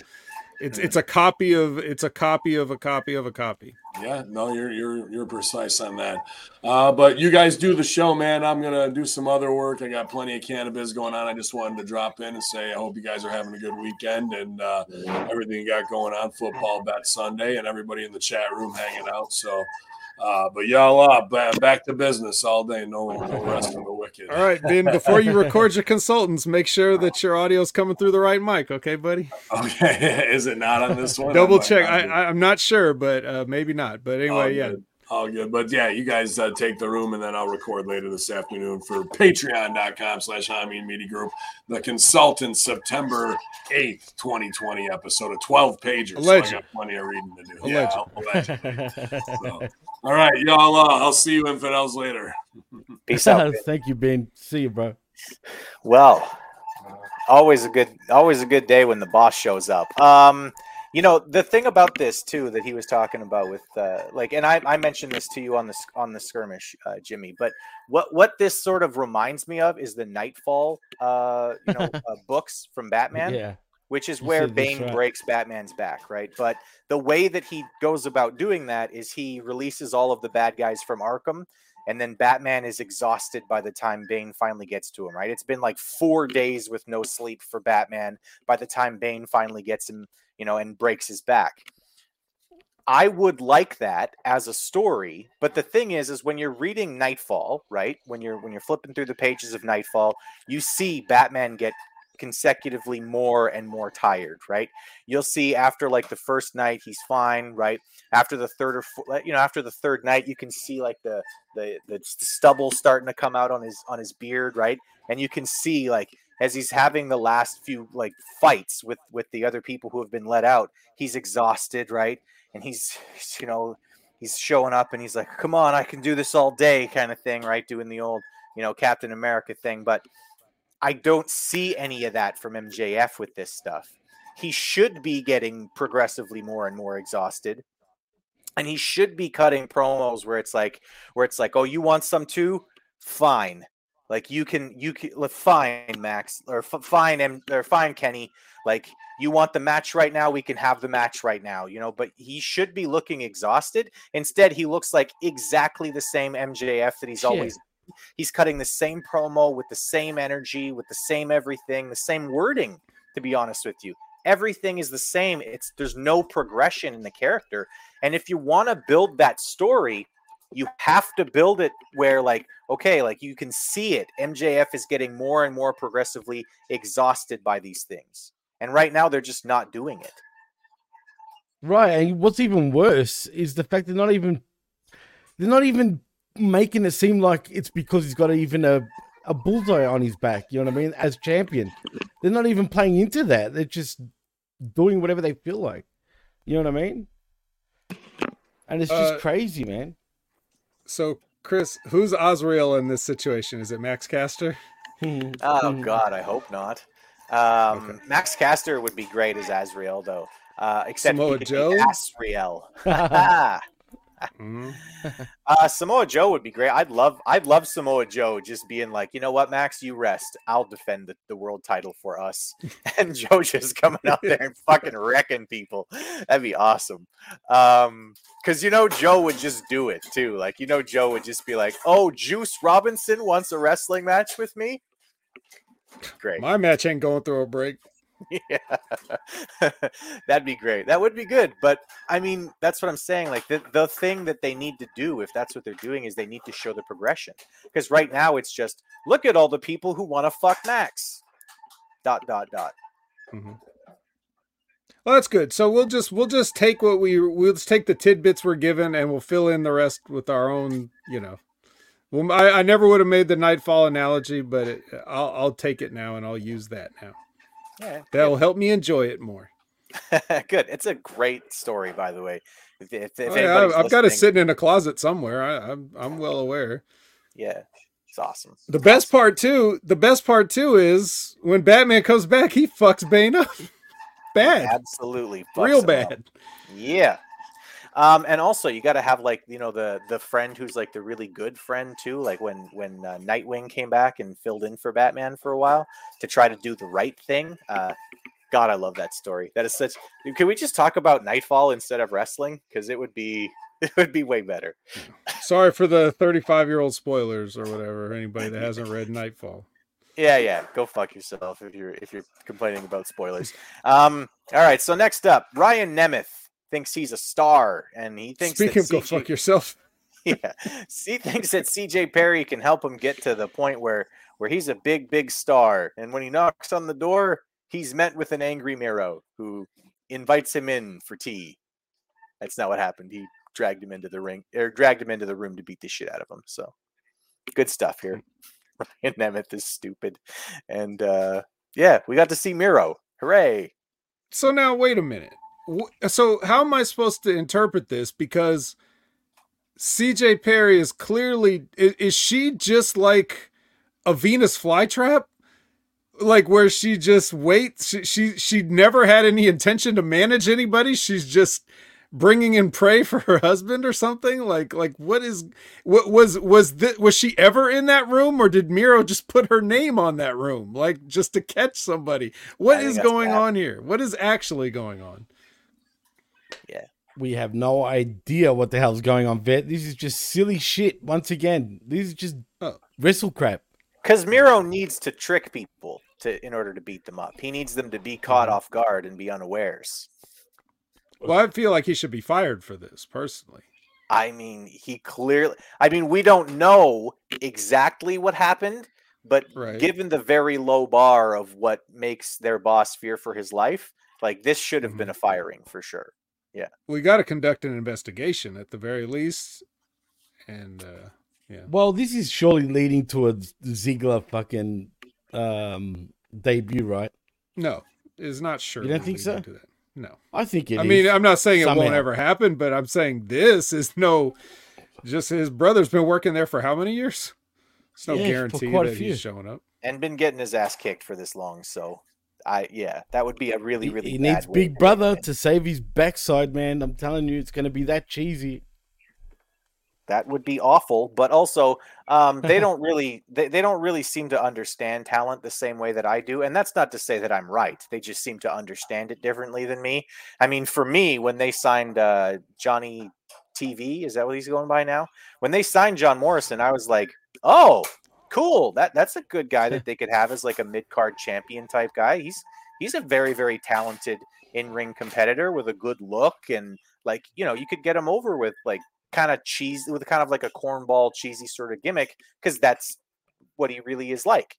it's it's a copy of it's a copy of a copy of a copy. Yeah, no, you're you're you're precise on that. Uh, but you guys do the show, man. I'm gonna do some other work. I got plenty of cannabis going on. I just wanted to drop in and say I hope you guys are having a good weekend and uh, everything you got going on. Football bet Sunday and everybody in the chat room hanging out. So, uh, but y'all uh, ba- back to business all day. No, no rest for the wicked. All right, then before you record your consultants, make sure that your audio's coming through the right mic, okay, buddy? Okay, is it not on this one? Double I'm- check. I'm- I, I'm not sure, but uh, maybe not. But anyway, yeah. All good. But yeah, you guys uh, take the room and then I'll record later this afternoon for patreon.com slash Media Group. The consultant September 8th, 2020 episode of 12 pages. So I Alleged. got plenty of reading to do. Alleged. Yeah. So, all right, y'all. Uh, I'll see you infidels later. Peace out. Thank you, Ben. See you, bro. Well, always a good always a good day when the boss shows up. Um, you know the thing about this too that he was talking about with uh, like, and I, I mentioned this to you on the on the skirmish, uh, Jimmy. But what what this sort of reminds me of is the Knightfall, uh, you know, uh, books from Batman Yeah. Which is where Bane right. breaks Batman's back, right? But the way that he goes about doing that is he releases all of the bad guys from Arkham, and then Batman is exhausted by the time Bane finally gets to him, right? It's been like four days with no sleep for Batman by the time Bane finally gets him, you know, and breaks his back. I would like that as a story, but the thing is, is when you're reading Knightfall, right? When you're when you're flipping through the pages of Knightfall, you see Batman get consecutively more and more tired, right? You'll see after like the first night he's fine, right? After the third or fo- you know after the third night you can see like the the the stubble starting to come out on his on his beard, right? And you can see like as he's having the last few like fights with with the other people who have been let out, he's exhausted, right? And he's you know he's showing up and he's like, "Come on, I can do this all day," kind of thing, right? Doing the old you know Captain America thing, but I don't see any of that from MJF with this stuff. He should be getting progressively more and more exhausted. And he should be cutting promos where it's like where it's like, "Oh, you want some too? Fine. Like you can you can fine Max or f- fine M or fine Kenny. Like you want the match right now, we can have the match right now, you know, but he should be looking exhausted. Instead, he looks like exactly the same MJF that he's always he's cutting the same promo with the same energy, with the same everything, the same wording, to be honest with you. Everything is the same. It's there's no progression in the character. And if you want to build that story, you have to build it where like okay, like you can see it. MJF is getting more and more progressively exhausted by these things. And right now they're just not doing it. Right, and what's even worse is the fact they're not even they're not even making it seem like it's because he's got even a a bullseye on his back. You know what I mean? As champion, they're not even playing into that. They're just doing whatever they feel like. You know what I mean? And it's just Uh, crazy, man. So, Chris, who's Azrael in this situation? Is it Max Caster? Oh God, I hope not. Um, Max Caster would be great as Azrael, though. Uh, except Samoa he could Joe? be Azrael. Mhm. uh, Samoa Joe would be great. I'd love, I'd love Samoa Joe just being like, you know what, Max, you rest. I'll defend the, the world title for us, and Joe just coming out there and fucking wrecking people. That'd be awesome. Um, because you know Joe would just do it too. Like you know Joe would just be like, "Oh, Juice Robinson wants a wrestling match with me." Great. My match ain't going through a break. Yeah, that'd be great. That would be good. But I mean, that's what I'm saying. Like the the thing that they need to do, if that's what they're doing, is they need to show the progression. Because right now it's just look at all the people who want to fuck Max. Dot dot dot. Mm-hmm. Well, that's good. So we'll just we'll just take what we we'll just take the tidbits we're given and we'll fill in the rest with our own. You know, well, I, I never would have made the Knightfall analogy, but it, I'll I'll take it now and I'll use that now. Yeah, That will help me enjoy it more. good. It's a great story, by the way. If, if, if Oh, yeah, I've got it sitting in a closet somewhere. I, I'm I'm well aware. Yeah, it's awesome. The best part too, the best part too is when Batman comes back, he fucks Bane up. Bad. Absolutely, Real him up. bad. Yeah. Um, and also you got to have like you know the the friend who's like the really good friend too. Like when when uh, Nightwing came back and filled in for Batman for a while to try to do the right thing. Uh, God, I love that story. That is such. Can we just talk about Knightfall instead of wrestling? Because it would be it would be way better. Sorry for the 35 year old spoilers or whatever. Anybody that hasn't read Knightfall. Yeah, yeah. Go fuck yourself if you're if you're complaining about spoilers. Um. All right. So next up, Ryan Nemeth thinks he's a star, and he thinks that of go fuck yourself. yeah. He thinks that CJ Perry can help him get to the point where where he's a big, big star. And when he knocks on the door, he's met with an angry Miro who invites him in for tea. That's not what happened. He dragged him into the ring or dragged him into the room to beat the shit out of him. So good stuff here. Ryan Nemeth is stupid. And uh yeah, we got to see Miro. Hooray. So now wait a minute. So how am I supposed to interpret this? Because CJ Perry is clearly is, she just like a Venus flytrap? Like where she just waits. She, she she never had any intention to manage anybody. She's just bringing in prey for her husband or something. Like like what is what was was this, was she ever in that room or did Miro just put her name on that room like just to catch somebody? What is going bad. on here? What is actually going on? We have no idea what the hell's going on, Vet. This is just silly shit. Once again, this is just Oh. wrestle crap. Because Miro needs to trick people to in order to beat them up. He needs them to be caught Mm-hmm. off guard and be unawares. Well, I feel like he should be fired for this personally. I mean, he clearly. I mean, we don't know exactly what happened, but Right. given the very low bar of what makes their boss fear for his life, like this should have been a firing for sure. Yeah we got to conduct an investigation at the very least. And uh yeah. Well, this is surely leading to a Ziggler fucking um, debut, right? No, it's not sure. You don't think so? No. I think it I mean. I'm not saying it won't ever happen, but I'm saying this is no. Just his brother's been working there for how many years? It's no Yeah, guarantee quite a that he's showing up. And been getting his ass kicked for this long, so I yeah, that would be a really really. he bad needs Big Brother to save his backside, man. I'm telling you, it's going to be that cheesy. that would be awful but also um, they don't really they, they don't really seem to understand talent the same way that i do and that's not to say that i'm right they just seem to understand it differently than me i mean for me when they signed uh, johnny tv is that what he's going by now when they signed john morrison i was like oh cool that that's a good guy that they could have as like a mid-card champion type guy he's he's a very very talented in-ring competitor with a good look and like you know you could get him over with like kind of cheese with kind of like a cornball cheesy sort of gimmick because that's what he really is like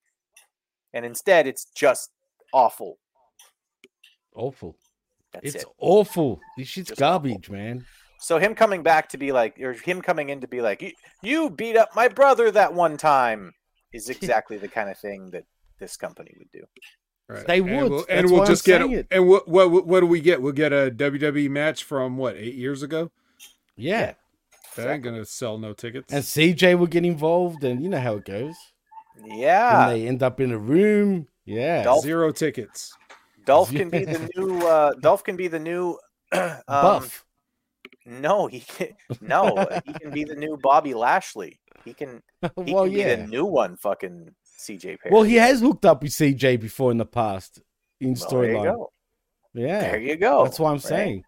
and instead it's just awful Awful. that's it's it awful. This shit's Just awful. garbage, man. so him coming back to be like or him coming in to be like "You- you beat up my brother that one time is exactly the kind of thing that this company would do Right. They And would. we'll, and we'll why I'm just get saying it. it. And what, what what do we get? We'll get a WWE match from what eight years ago. Yeah. That ain't gonna sell no tickets. And CJ will get involved, and you know how it goes. yeah and they end up in a room. Yeah. Dolph- Zero tickets. dolph can be the new uh dolph can be the new um, Buff. No he can no uh, he can be the new bobby lashley he can he well, can be yeah. the new one fucking cj Perry. Well, he has hooked up with CJ before in the past in Well, storyline. Yeah. There you go. That's what I'm right? saying.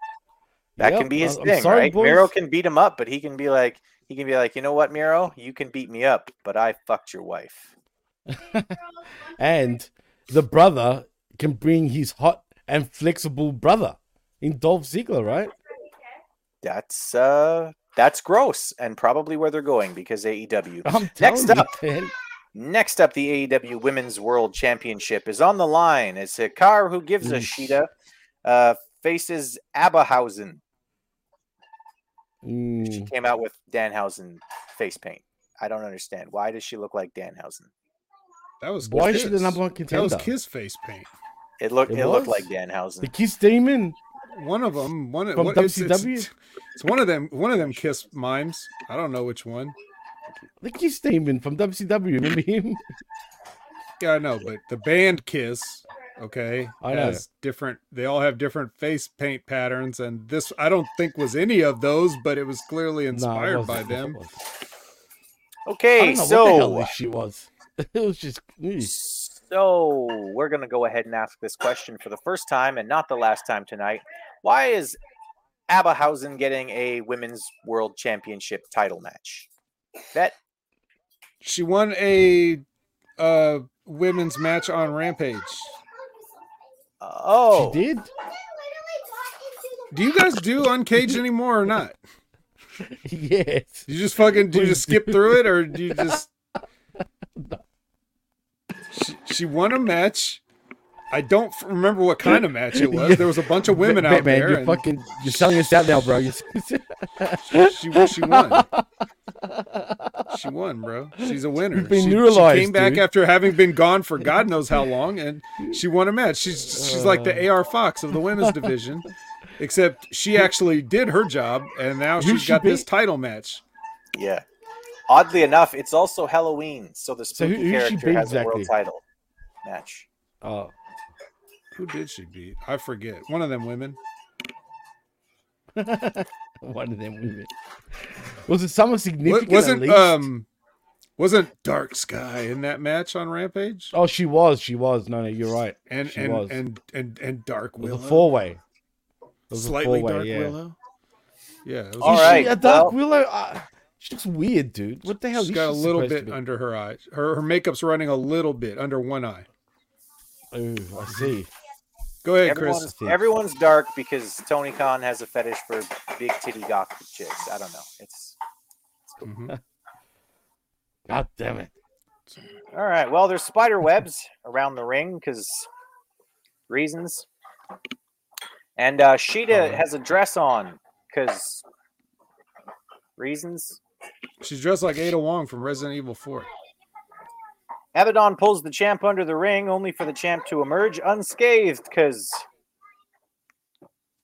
That Yep, can be his I'm thing, sorry, right? boys. Miro can beat him up, but he can be like, he can be like, you know what, Miro, you can beat me up, but I fucked your wife. and the brother can bring his hot and flexible brother in Dolph Ziggler, right? That's uh that's gross and probably where they're going because AEW. I'm Next up. you. Next up, the AEW Women's World Championship is on the line as Hikaru, who gives a. Shida, uh, faces Abahausen. She Mm, came out with Danhausen face paint. I don't understand. Why does she look like Danhausen? That was Why is Kiss. she the number one That was contender? Kiss face paint. It looked It it, looked like Danhausen. the Kiss Demon. One of them, one From what, it's, it's, WCW? it's one of them, one of them Kiss mimes. I don't know which one. The Kiss Demon from WCW. Remember him? Yeah, I know, but the band Kiss, okay, I know. has different. They all have different face paint patterns, and this I don't think was any of those, but it was clearly No, it inspired by them. It. I Okay, don't know what the hell so this shit was. It was just. mm. So we're gonna go ahead and ask this question for the first time and not the last time tonight. Why is Abahausen getting a Women's World Championship title match? That She won a uh women's match on Rampage. oh, She did. Do you guys do Uncaged anymore or not? yes. You just fucking do you just skip through it or do you just she, she won a match. I don't f- remember what kind of match it was. There was a bunch of women Ma- out man, there. You're and fucking. You're selling us out now, bro. You- she, she won. She won, bro. She's a winner. You've been she, she came back dude. after having been gone for God knows how long, and she won a match. She's she's like the AR Fox of the women's division, except she actually did her job, and now Who she's she got this title match. yeah. Oddly enough, it's also Halloween, so the So who- spooky who character beat has a world title match. oh, Who did she beat? I forget. One of them women. one of them women. Was it someone significant? at wasn't least? um wasn't Dark Sky in that match on Rampage? Oh, she was. She was. No, no, you're right. and she and, was. and and and Dark It was Willow. a four way. It was a Slightly four-way, Dark yeah. Willow. Yeah. It was All a- right, She, a Dark well- Willow. Uh, she looks weird, dude. What the hell? She's is got a little bit under her eyes. Her her makeup's running a little bit under one eye. Oh, I see. Go ahead, Everyone's, Chris. everyone's dark because Tony Khan has a fetish for big titty gothic chicks. I don't know. It's Mhm. God damn it. all right. Well, there's spider webs around the ring because reasons. And uh, Shida Uh-huh. has a dress on because reasons. She's dressed like Ada Wong from Resident Evil 4. Abadon pulls the champ under the ring, only for the champ to emerge unscathed because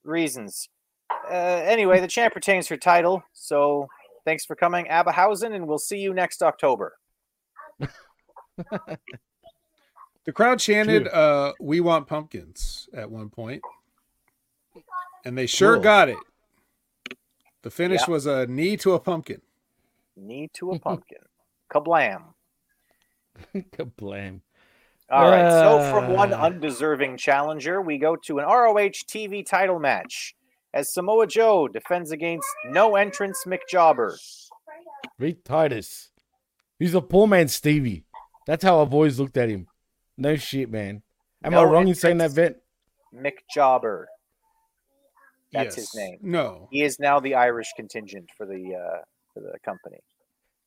reasons. Uh, anyway, the champ retains her title. So thanks for coming, Abahausen, and we'll see you next October. The crowd chanted, uh, "We want pumpkins" at one point, and they sure Cool. got it. The finish Yeah. was a knee to a pumpkin. Knee to a pumpkin. Kablam. Kablam. All right. So from one Ah. undeserving challenger, we go to an ROH TV title match as Samoa Joe defends against no entrance Mick Jobber. Reed Titus. He's a poor man Stevie. That's how I've always looked at him. No shit, man. Am I wrong in saying that, Vent? Vet? Mick Jobber. That's his name. No, He is now the Irish contingent for the uh, for the company.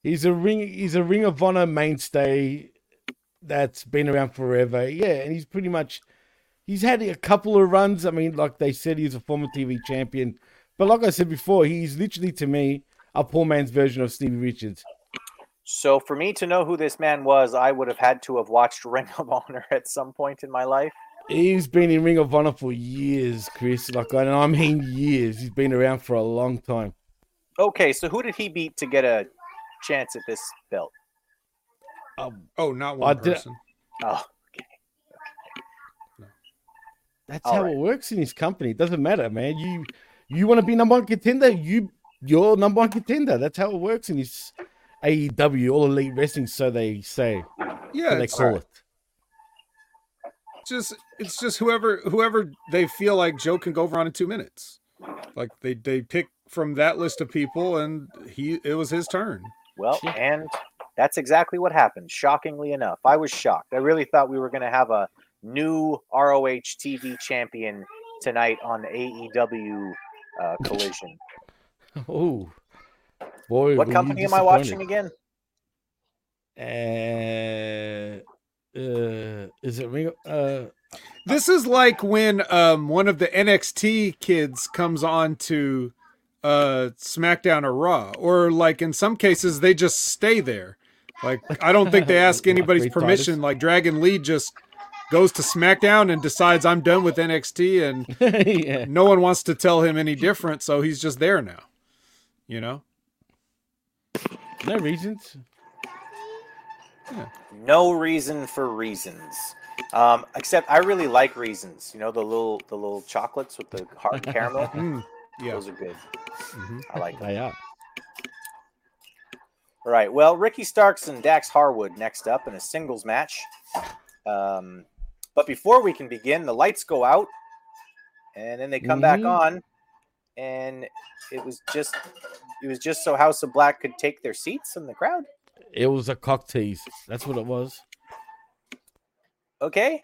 He's a ring. He's a Ring of Honor mainstay that's been around forever. Yeah, and he's pretty much. He's had a couple of runs. I mean, like they said, he's a former TV champion. But like I said before, he's literally to me a poor man's version of Stevie Richards. So for me to know who this man was, I would have had to have watched Ring of Honor at some point in my life. He's been in Ring of Honor for years, Chris. Like I, I mean, years. He's been around for a long time. Okay, so who did he beat to get a chance at this belt? Um, oh, not I one did- person. Oh, That's All how right. it works in his company. It doesn't matter, man. You you want to be number one contender, you you're number one contender. That's how it works in his AEW, all elite wrestling, so they say. Yeah, so they it's call it. just it's just whoever whoever they feel like Joe can go over on in two minutes. Like they they pick from that list of people, and he it was his turn. well, and that's exactly what happened. Shockingly enough, I was shocked. I really thought we were going to have a new ROH TV champion tonight on AEW uh, Collision. Oh, boy! What company am I watching again? Uh, uh, is it Ring? Uh, This is like when um one of the NXT kids comes on to uh SmackDown or Raw, or like in some cases they just stay there. Like I don't think they ask anybody's permission. Titus. Like Dragon Lee just goes to SmackDown and decides I'm done with NXT, and yeah. no one wants to tell him any different, so he's just there now. You know? No reasons. No reason for reasons. Um, except I really like reasons. You know the little the little chocolates with the hard caramel. Yeah. Those are good. Mhm. I like them. They are. All right. Well, Ricky Starks and Dax Harwood next up in a singles match. Um, but before we can begin, the lights go out, and then they come back Mhm. on, and it was just it was just so House of Black could take their seats in the crowd. It was a cock tease. That's what it was. Okay.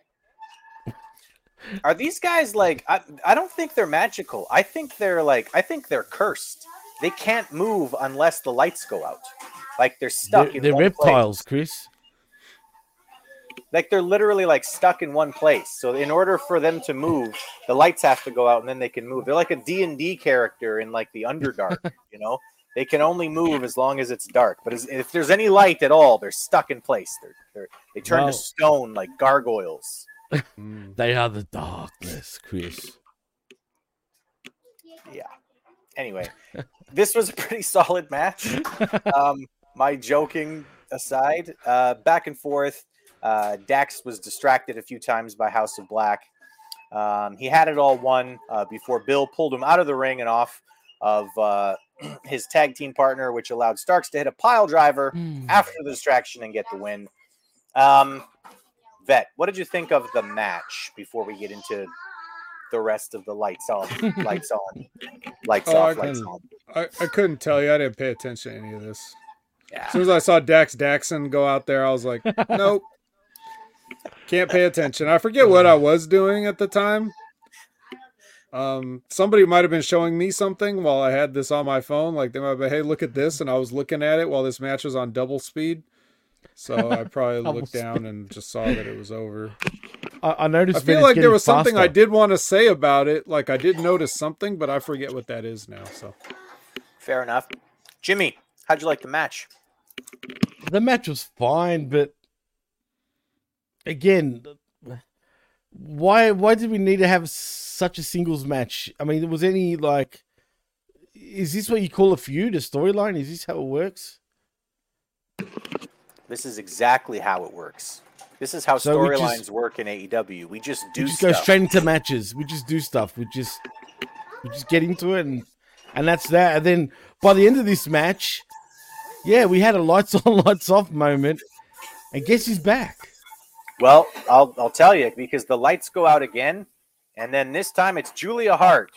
Are these guys like I, I don't think they're magical. I think they're like I think they're cursed. They can't move unless the lights go out. Like they're stuck They're, in they're reptiles, place. Chris. Like they're literally like stuck in one place. So in order for them to move, the lights have to go out and then they can move. They're like a D&D character in like the Underdark, you know? They can only move as long as it's dark. But as, if there's any light at all, they're stuck in place. They're, they're they turn Wow. to stone like gargoyles. Mm. They are the darkness, Chris. Yeah. Anyway, this was a pretty solid match. Um, my joking aside, uh, back and forth. Uh, Dax was distracted a few times by House of Black. Um, he had it all won uh, before Bill pulled him out of the ring and off of uh, his tag team partner, which allowed Starks to hit a pile driver after the distraction and get the win. Um, Vet, what did you think of the match before we get into the rest of the lights on, lights on, lights Oh, off, I lights on? I, I couldn't tell you. I didn't pay attention to any of this. Yeah. As soon as I saw Dax Daxon go out there, I was like, nope. Can't pay attention. I forget what I was doing at the time. Um, somebody might have been showing me something while I had this on my phone. Like they might have been, hey, look at this, and I was looking at it while this match was on double speed. So I probably looked down and just saw that it was over. I, I noticed. I feel like there getting was something I did want to say about it. Like I did notice something, but I forget what that is now. So Fair enough. Jimmy, how'd you like the match? The match was fine, but again, why why did we need to have such a singles match? I mean, there was any like, is this what you call a feud, a storyline? Is this how it works? This is exactly how it works. This is how So storylines work in AEW. We just do we just stuff. go straight into matches. We just do stuff. We just we just get into it, and and that's that. And then by the end of this match, yeah, we had a lights on, lights off moment, and guess who's back? Well, I'll I'll tell you because the lights go out again, and then this time it's Julia Hart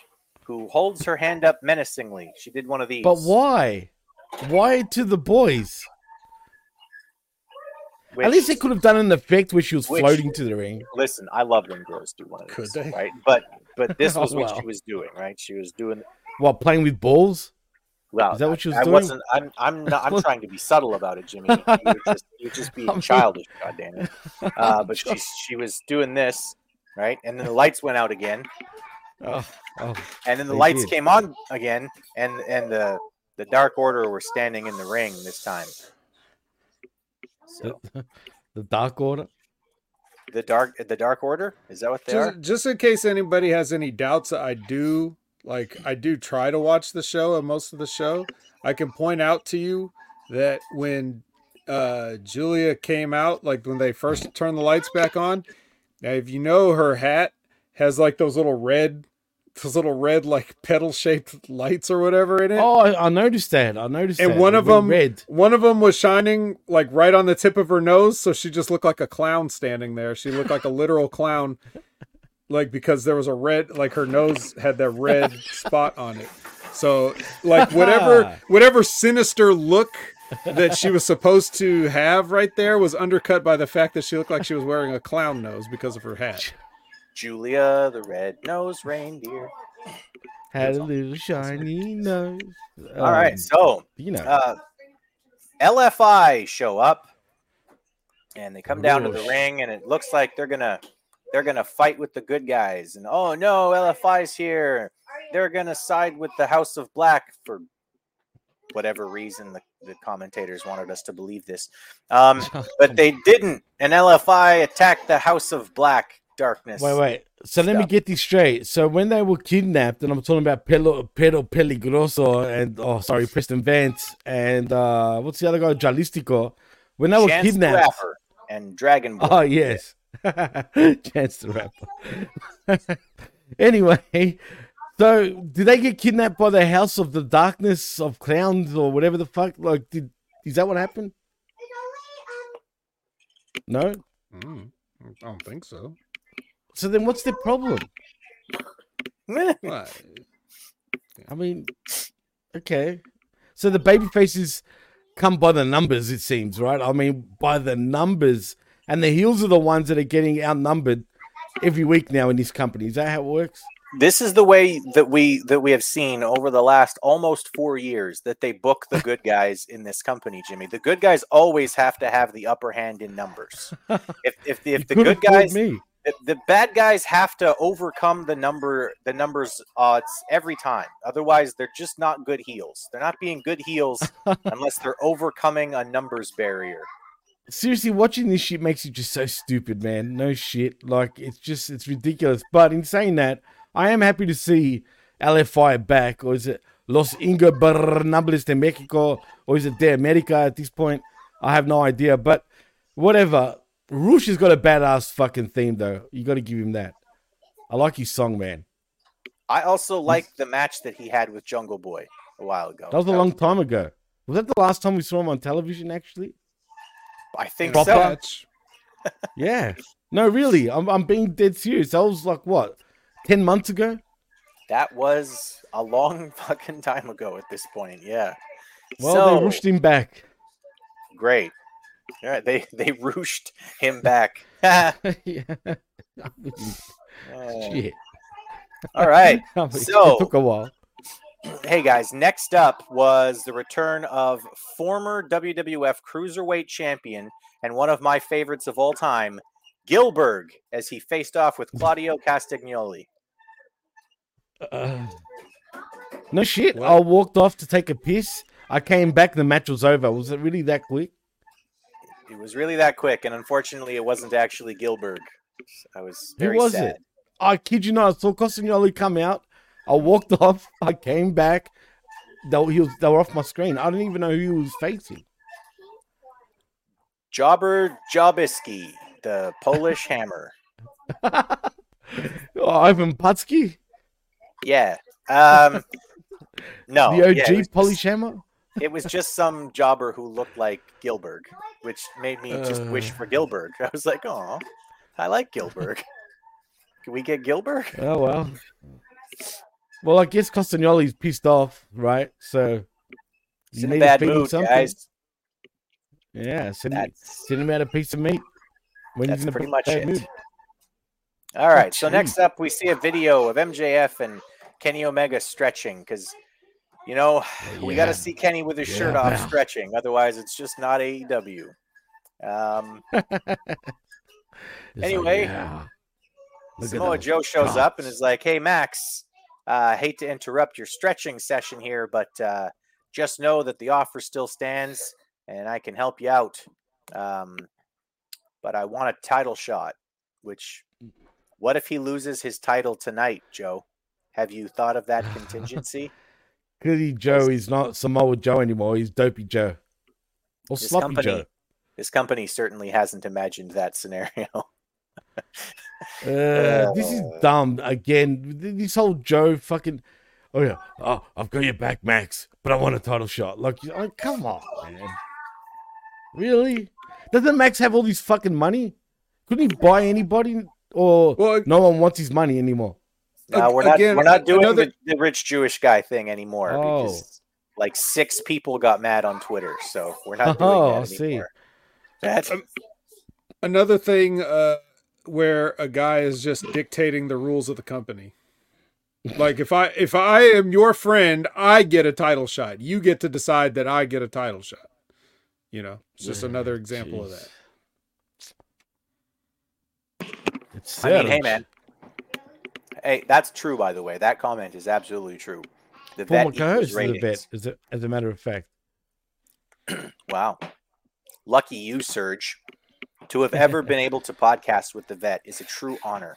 who holds her hand up menacingly. She did one of these. But why? Why to the boys? Which- At least they could have done an effect where she was Which- floating to the ring. listen. I love when girls do one of Could these, they? right? But but this Oh, was what well. she was doing, right? She was doing What playing with balls? well. Is that what she was I doing? wasn't. I'm. I'm not. I'm trying to be subtle about it, Jimmy. You're just, you were just being childish. God damn it. Uh, but she she was doing this, right? And then the lights went out again, Oh, oh. and then the lights did. came on again, and and the the Dark Order were standing in the ring this time. So The, the Dark Order. the dark the Dark Order is that what they are? just, just in case anybody has any doubts, I do like I do try to watch the show and most of the show. I can point out to you that when uh Julia came out, like when they first turned the lights back on, now if you know her hat has like those little red those little red like petal shaped lights or whatever in it. Oh, I, I noticed that. I noticed and that. one of them red. one of them was shining like right on the tip of her nose so she just looked like a clown standing there she looked like a literal clown like because there was a red like her nose had that red spot on it so like whatever whatever sinister look that she was supposed to have right there was undercut by the fact that she looked like she was wearing a clown nose because of her hat. Julia, the red-nosed reindeer. Had a little shiny nose. All right, Um, so you know, uh, LFI show up, and they come down to the ring, and it looks like they're gonna they're gonna fight with the good guys. And oh no, LFI's here. They're gonna side with the House of Black for whatever reason the, the commentators wanted us to believe this. Um, but they didn't, and LFI attacked the House of Black darkness. Wait, wait. So let me get this straight. So when they were kidnapped, and I'm talking about Pelo, Pedro Peligroso and oh, sorry, Preston Vance and uh, what's the other guy, Dralistico. When they were Chance the kidnapped. Rapper and Dragon Ball. Oh yes, Chance the Rapper. anyway, so did they get kidnapped by the House of the Darkness of Clowns or whatever the fuck? Like, did is that what happened? No. Mm, I don't think so. So then, what's the problem? What? I mean, okay. So the baby faces come by the numbers, it seems, right? I mean, by the numbers. And the heels are the ones that are getting outnumbered every week now in this company. Is that how it works? this is the way that we that we have seen over the last almost four years that they book the good guys in this company jimmy the good guys always have to have the upper hand in numbers if if the, if the good have fooled guys me. The, the bad guys have to overcome the number the numbers odds every time otherwise they're just not good heels they're not being good heels unless they're overcoming a numbers barrier Seriously, watching this shit makes you just so stupid, man. No shit. Like, it's just, it's ridiculous. But in saying that, I am happy to see LFI back. Or is it Los Ingobernables de Mexico? Or is it De America at this point? I have no idea. But whatever. Roosh has got a badass fucking theme, though. You got to give him that. I like his song, man. i also like the match that he had with jungle boy a while ago That was a long time ago. Was that the last time we saw him on television, actually? i think Proper- so Match. Yeah. No, really. I'm, I'm being dead serious. That was like, what, 10 months ago? That was a long fucking time ago at this point. Yeah. Well, so they rushed him back. great. All right, they they rooshed him back. Yeah. I shit. all right. So- it took a while. Hey guys, next up was the return of former WWF Cruiserweight Champion and one of my favorites of all time, Gilberg, as he faced off with Claudio Castagnoli. Uh, no shit. What? I walked off to take a piss. I came back. The match was over. Was it really that quick? It was really that quick, and unfortunately, it wasn't actually Gilberg. I was very Who was sad. it? I kid you not. I saw Castagnoli come out. I walked off. I came back. They, were- he was, they were off my screen. I didn't even know who he was facing. Jobber Jobiski, the Polish Hammer. oh, Ivan Putski, Yeah. Um, no. the OG yeah, Polish just, Hammer. It was just some jobber who looked like Gilberg, which made me just wish Uh. for Gilberg. I was like, oh, I like Gilberg. Can we get Gilberg? Oh well. Well, I guess Castagnoli's pissed off, right? So He's you need to feed mood, something. guys. Yeah, send That's send him out a piece of meat. When That's he's in a pretty much it. mood. all right. So Jeez. next up, we see a video of MJF and Kenny Omega stretching because, you know, we got to see Kenny with his shirt off stretching. Otherwise, it's just not AEW. Um, Anyway, yeah. Samoa Joe shows up and is like, "Hey Max, uh, hate to interrupt your stretching session here, but uh, just know that the offer still stands, and I can help you out. Um, but I want a title shot. Which, what if he loses his title tonight, Joe? Have you thought of that contingency? Clearly, Joe is not Samoa Joe anymore. He's Dopey Joe. Or This Sloppy company, Joe. this company certainly hasn't imagined that scenario. Uh, this is Uh. dumb. Again, this whole Joe fucking. Oh, yeah. Oh, I've got your back, Max, but I want a title shot. Like, you- like, come on, man. Really? Doesn't Max have all this fucking money? Couldn't he buy anybody? Or Well, no one wants his money anymore? No, we're not. we're not doing another- the, the rich Jewish guy thing anymore Oh. because like six people got mad on Twitter, so we're not doing Oh, that I see. anymore. That, Um, Another thing uh, where a guy is just dictating the rules of the company. Like if I if I am your friend, I get a title shot. You get to decide that I get a title shot. You know, it's just another example of that. It's I mean, hey man, hey, that's true. By the way, that comment is absolutely true. The Former vet equals of the vet, as a, as a matter of fact. Wow. Lucky you, Serge. To have ever been able to podcast with the vet is a true honor.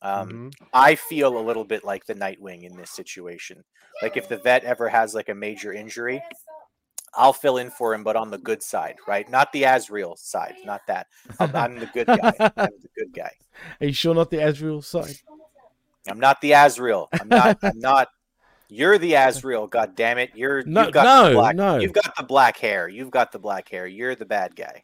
Um, Mhm. I feel a little bit like the Nightwing in this situation. Like if the vet ever has like a major injury, I'll fill in for him, but on the good side, right? Not the Azrael side, not that. I'm, I'm the good guy. I'm the good guy. Are you sure not the Azrael side? I'm not the Azrael. I'm not. I'm not. You're the Azrael. God damn it! You're No, you've got no, the black, no. You've got the black hair. You've got the black hair. You're the bad guy.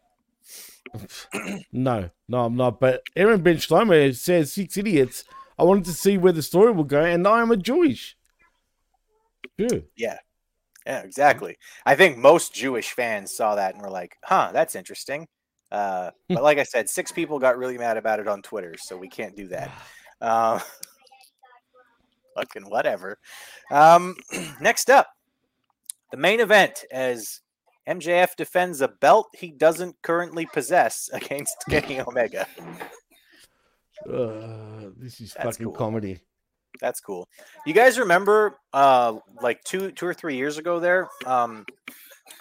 No, no, I'm not. But Aaron Ben Schleimer says six idiots. I wanted to see where the story will go, and I am a Jewish. Sure. Yeah, Yeah, exactly. I think most Jewish fans saw that and were like, "Huh, that's interesting." Uh, but like I said, six people got really mad about it on Twitter, so we can't do that. Uh, fucking whatever. Um, next up, the main event as MJF defends a belt he doesn't currently possess against Kenny Omega. Uh, this is That's fucking cool. comedy. That's cool. You guys remember uh like two two or three years ago there um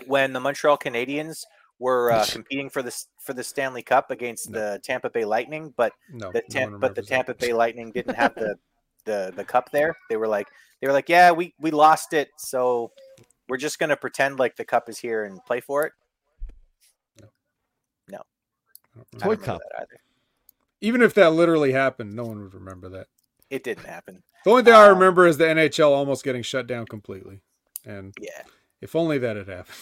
when the Montreal Canadiens were uh, competing for this for the Stanley Cup against No. the Tampa Bay Lightning, but No, the Tam- one but the. Tampa Bay Lightning didn't have the the the cup there. They were like they were like, "Yeah, we we lost it, so we're just going to pretend like the cup is here and play for it." No, don't I remember. don't Toy cup. that either. Even if that literally happened, no one would remember that. It didn't happen. The only thing I Um, remember is the NHL almost getting shut down completely. And Yeah. if only that had happened.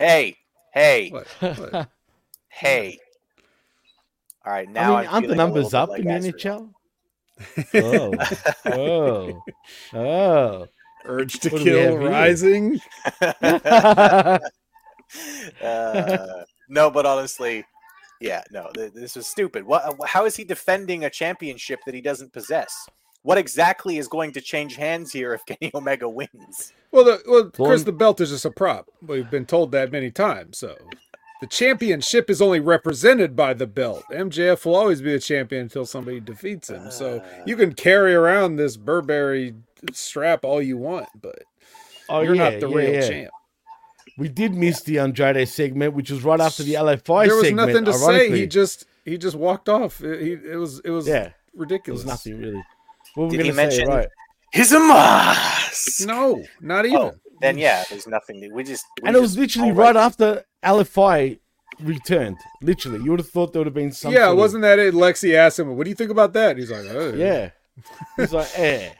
Hey, hey, What? what? hey. All right, I now mean, I'm aren't the feeling numbers up bit in the Azrael. NHL? Oh, oh, Urge to What kill rising. oh. uh, no, but honestly, yeah, no, th- this is stupid. What? How is he defending a championship that he doesn't possess? What exactly is going to change hands here if Kenny Omega wins? Well, the, well, Chris, Thorn- the belt is just a prop. We've been told that many times. So the championship is only represented by the belt. MJF will always be a champion until somebody defeats him. So Uh. you can carry around this Burberry strap all you want, but Oh, you're yeah, not the yeah, real yeah. champ. We did miss the Andrade segment, which was right after the LFI there was segment. nothing to say. He just he just walked off. It, he, it was it was yeah, there ridiculous. was nothing really. What were we Did he gonna say? mention- Right. He's a mask. No, not even. Oh, then yeah, there's nothing. that- We just we and it was just- literally right after LFI returned. Literally, you would have thought there would have been some. yeah, wasn't that it? Lexy asked him, "What do you think about that?" He's like, oh, Yeah. He's like, eh.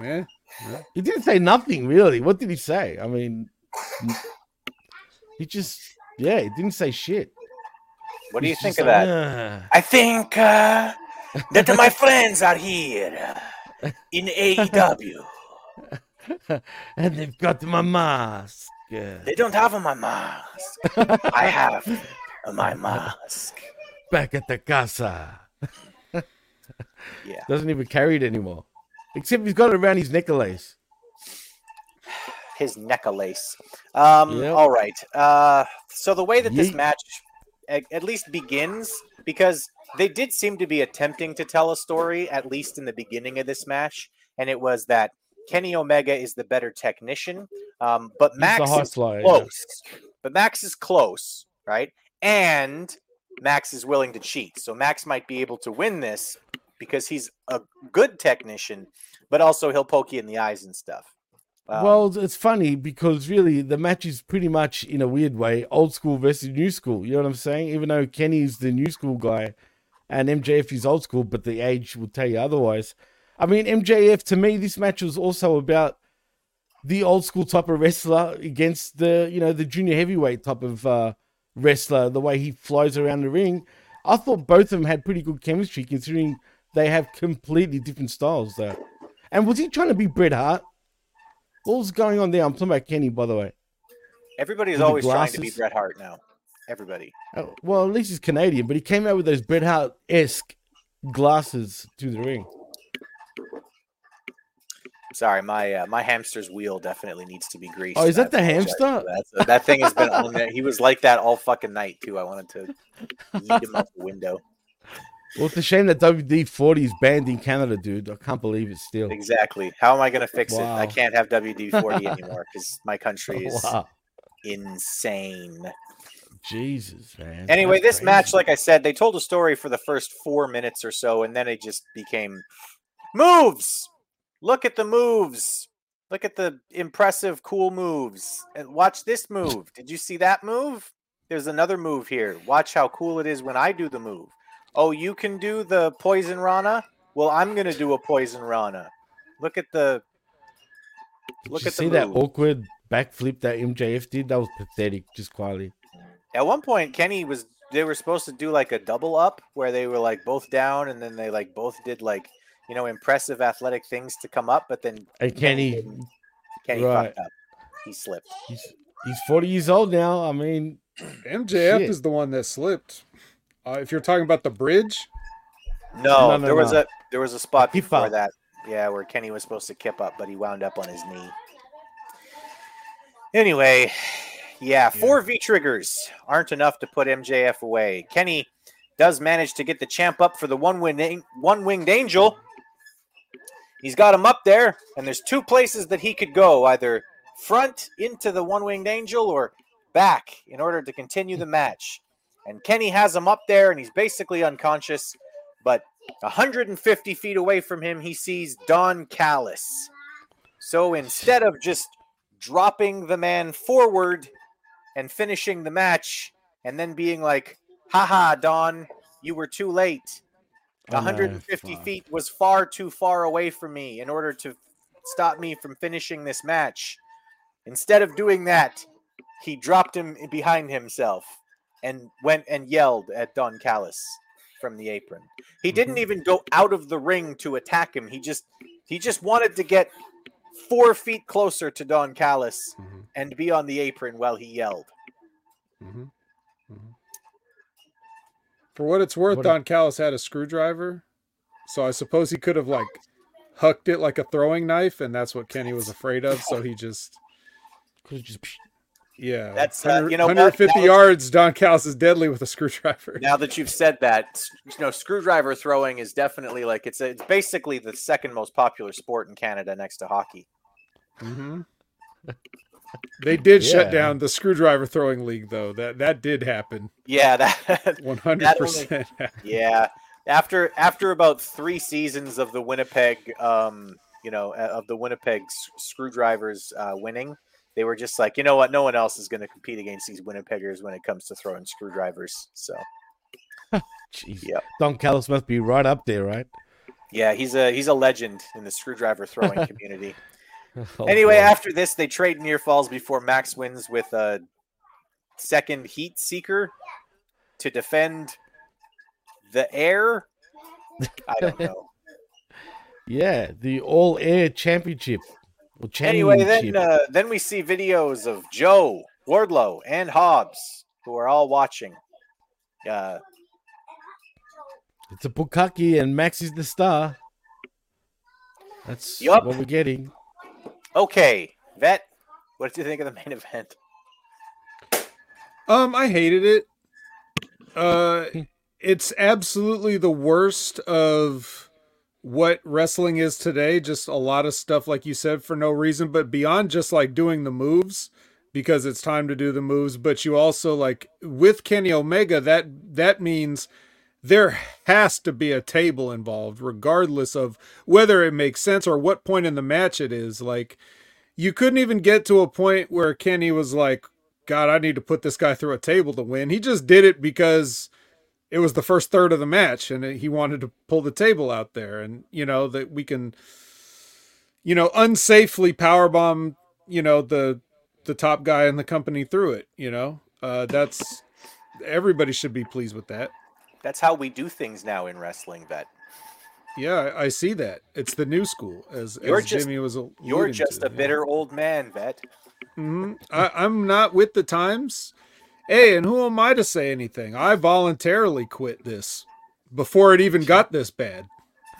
yeah." He didn't say nothing really. What did he say? I mean, he just, yeah, he didn't say shit. What do you think of like, that? "Ah." I think uh, that my friends are here uh, in AEW. and they've got my mask. Yeah. They don't have my mask. I have my mask. Back at the casa. Yeah. Doesn't even carry it anymore. Except he's got it around his necklace. his necklace. Um, Yep. All right. Uh, so the way that this Yeet. match at, at least begins, because they did seem to be attempting to tell a story, at least in the beginning of this match, and it was that Kenny Omega is the better technician, um, but He's Max is yeah. close. But Max is close, right? And Max is willing to cheat, so Max might be able to win this because he's a good technician, but also he'll poke you in the eyes and stuff. Um, well, it's funny because really the match is pretty much in a weird way old school versus new school. You know what I'm saying? Even though Kenny's the new school guy and MJF is old school, but the age will tell you otherwise. I mean, MJF to me, this match was also about the old school type of wrestler against the you know the junior heavyweight type of uh, wrestler. The way he flies around the ring, I thought both of them had pretty good chemistry considering they have completely different styles though. And was he trying to be Bret Hart? What was going on there? I'm talking about Kenny, by the way. Everybody's With always trying to be? Bret Hart now. Everybody. Oh, well, at least he's Canadian, but he came out with those Bret Hart esque glasses to the ring. Sorry, my uh, my hamster's wheel definitely needs to be greased. Oh, is I that the hamster? That. So that thing has been on there. He was like that all fucking night too. I wanted to eat him out the window. Well, it's a shame that WD 40 is banned in Canada, dude. I can't believe it still. Exactly. How am I going to fix it? I can't have WD forty anymore because my country is Wow. insane. Jesus, man. Anyway, That's this match, like I said, they told a story for the first four minutes or so, and then it just became moves. Look at the moves. Look at the impressive, cool moves. And watch this move. Did you see that move? There's another move here. Watch how cool it is when I do the move. Oh, you can do the poison Rana? Well, I'm gonna do a poison Rana. Look at the look at the see that move. awkward backflip that MJF did? That was pathetic, just quietly. At one point, Kenny was they were supposed to do like a double up where they were like both down and then they like both did like you know impressive athletic things to come up, but then And Kenny, didn't. Kenny Right. fucked up. He slipped. he's, he's 40 years old now. I mean, MJF Shit. is the one that slipped. Uh, if you're talking about the bridge, No, No, no, there was a there was a spot Kip before up. that. Yeah, where Kenny was supposed to kip up, but he wound up on his knee. Anyway, yeah, four V triggers aren't enough to put MJF away. Kenny does manage to get the champ up for the one wing one winged angel. He's got him up there, and there's two places that he could go either front into the one winged angel or back in order to continue the match. And Kenny has him up there, and he's basically unconscious. But 150 feet away from him, he sees Don Callis. So instead of just dropping the man forward and finishing the match, and then being like, haha, Don, you were too late. I 150 fuck. feet was far too far away from me in order to stop me from finishing this match. Instead of doing that, he dropped him behind himself and went and yelled at Don Callis from the apron. He didn't Mhm. even go out of the ring to attack him. He just he just wanted to get four feet closer to Don Callis Mhm. and be on the apron while he yelled. Mhm. For what it's worth, What a- Don Callis had a screwdriver, so I suppose he could have like hucked it like a throwing knife, and that's what Kenny was afraid of. So he just, could've just yeah, That's, uh, 100 you know 150 Now- yards. Don Callis is deadly with a screwdriver. Now that you've said that, you know, screwdriver throwing is definitely like it's a, it's basically the second most popular sport in Canada next to hockey. hmm They did shut down the screwdriver throwing league, though. That that did happen. Yeah, that One hundred percent. yeah. After after about three seasons of the Winnipeg, um, you know, uh, of the Winnipeg screwdrivers uh, winning, they were just like, you know what, no one else is going to compete against these Winnipeggers when it comes to throwing screwdrivers. So Jeez. Yep. Don Callis must be right up there, right? yeah, he's a he's a legend in the screwdriver throwing community. Oh, anyway, boy. after this, they trade near falls before Max wins with a second heat seeker to defend the air. I don't know. yeah, the All Air Championship. Or anyway, then uh, then we see videos of Joe Wardlow and Hobbs, who are all watching. Uh, it's a Bukaki and Max is the star. That's Yup. what we're getting. Okay, vet, what did you think of the main event? Um, I hated it. Uh, it's absolutely the worst of what wrestling is today. Just a lot of stuff, like you said, for no reason, but beyond just like doing the moves because it's time to do the moves. But you also like with Kenny Omega, that that means there has to be a table involved, regardless of whether it makes sense or what point in the match it is. Like you couldn't even get to a point where Kenny was like, God, I need to put this guy through a table to win. He just did it because it was the first third of the match and he wanted to pull the table out there. And, you know, that we can, you know, unsafely powerbomb, you know, the, the top guy in the company through it, you know, uh, that's everybody should be pleased with that. That's how we do things now in wrestling, vet. Yeah, I see that. It's the new school, as, You're as just- Jimmy was. You're just to, a yeah. bitter old man, vet. Mhm. I, I'm not with the times. Hey, and who am I to say anything? I voluntarily quit this before it even got this bad.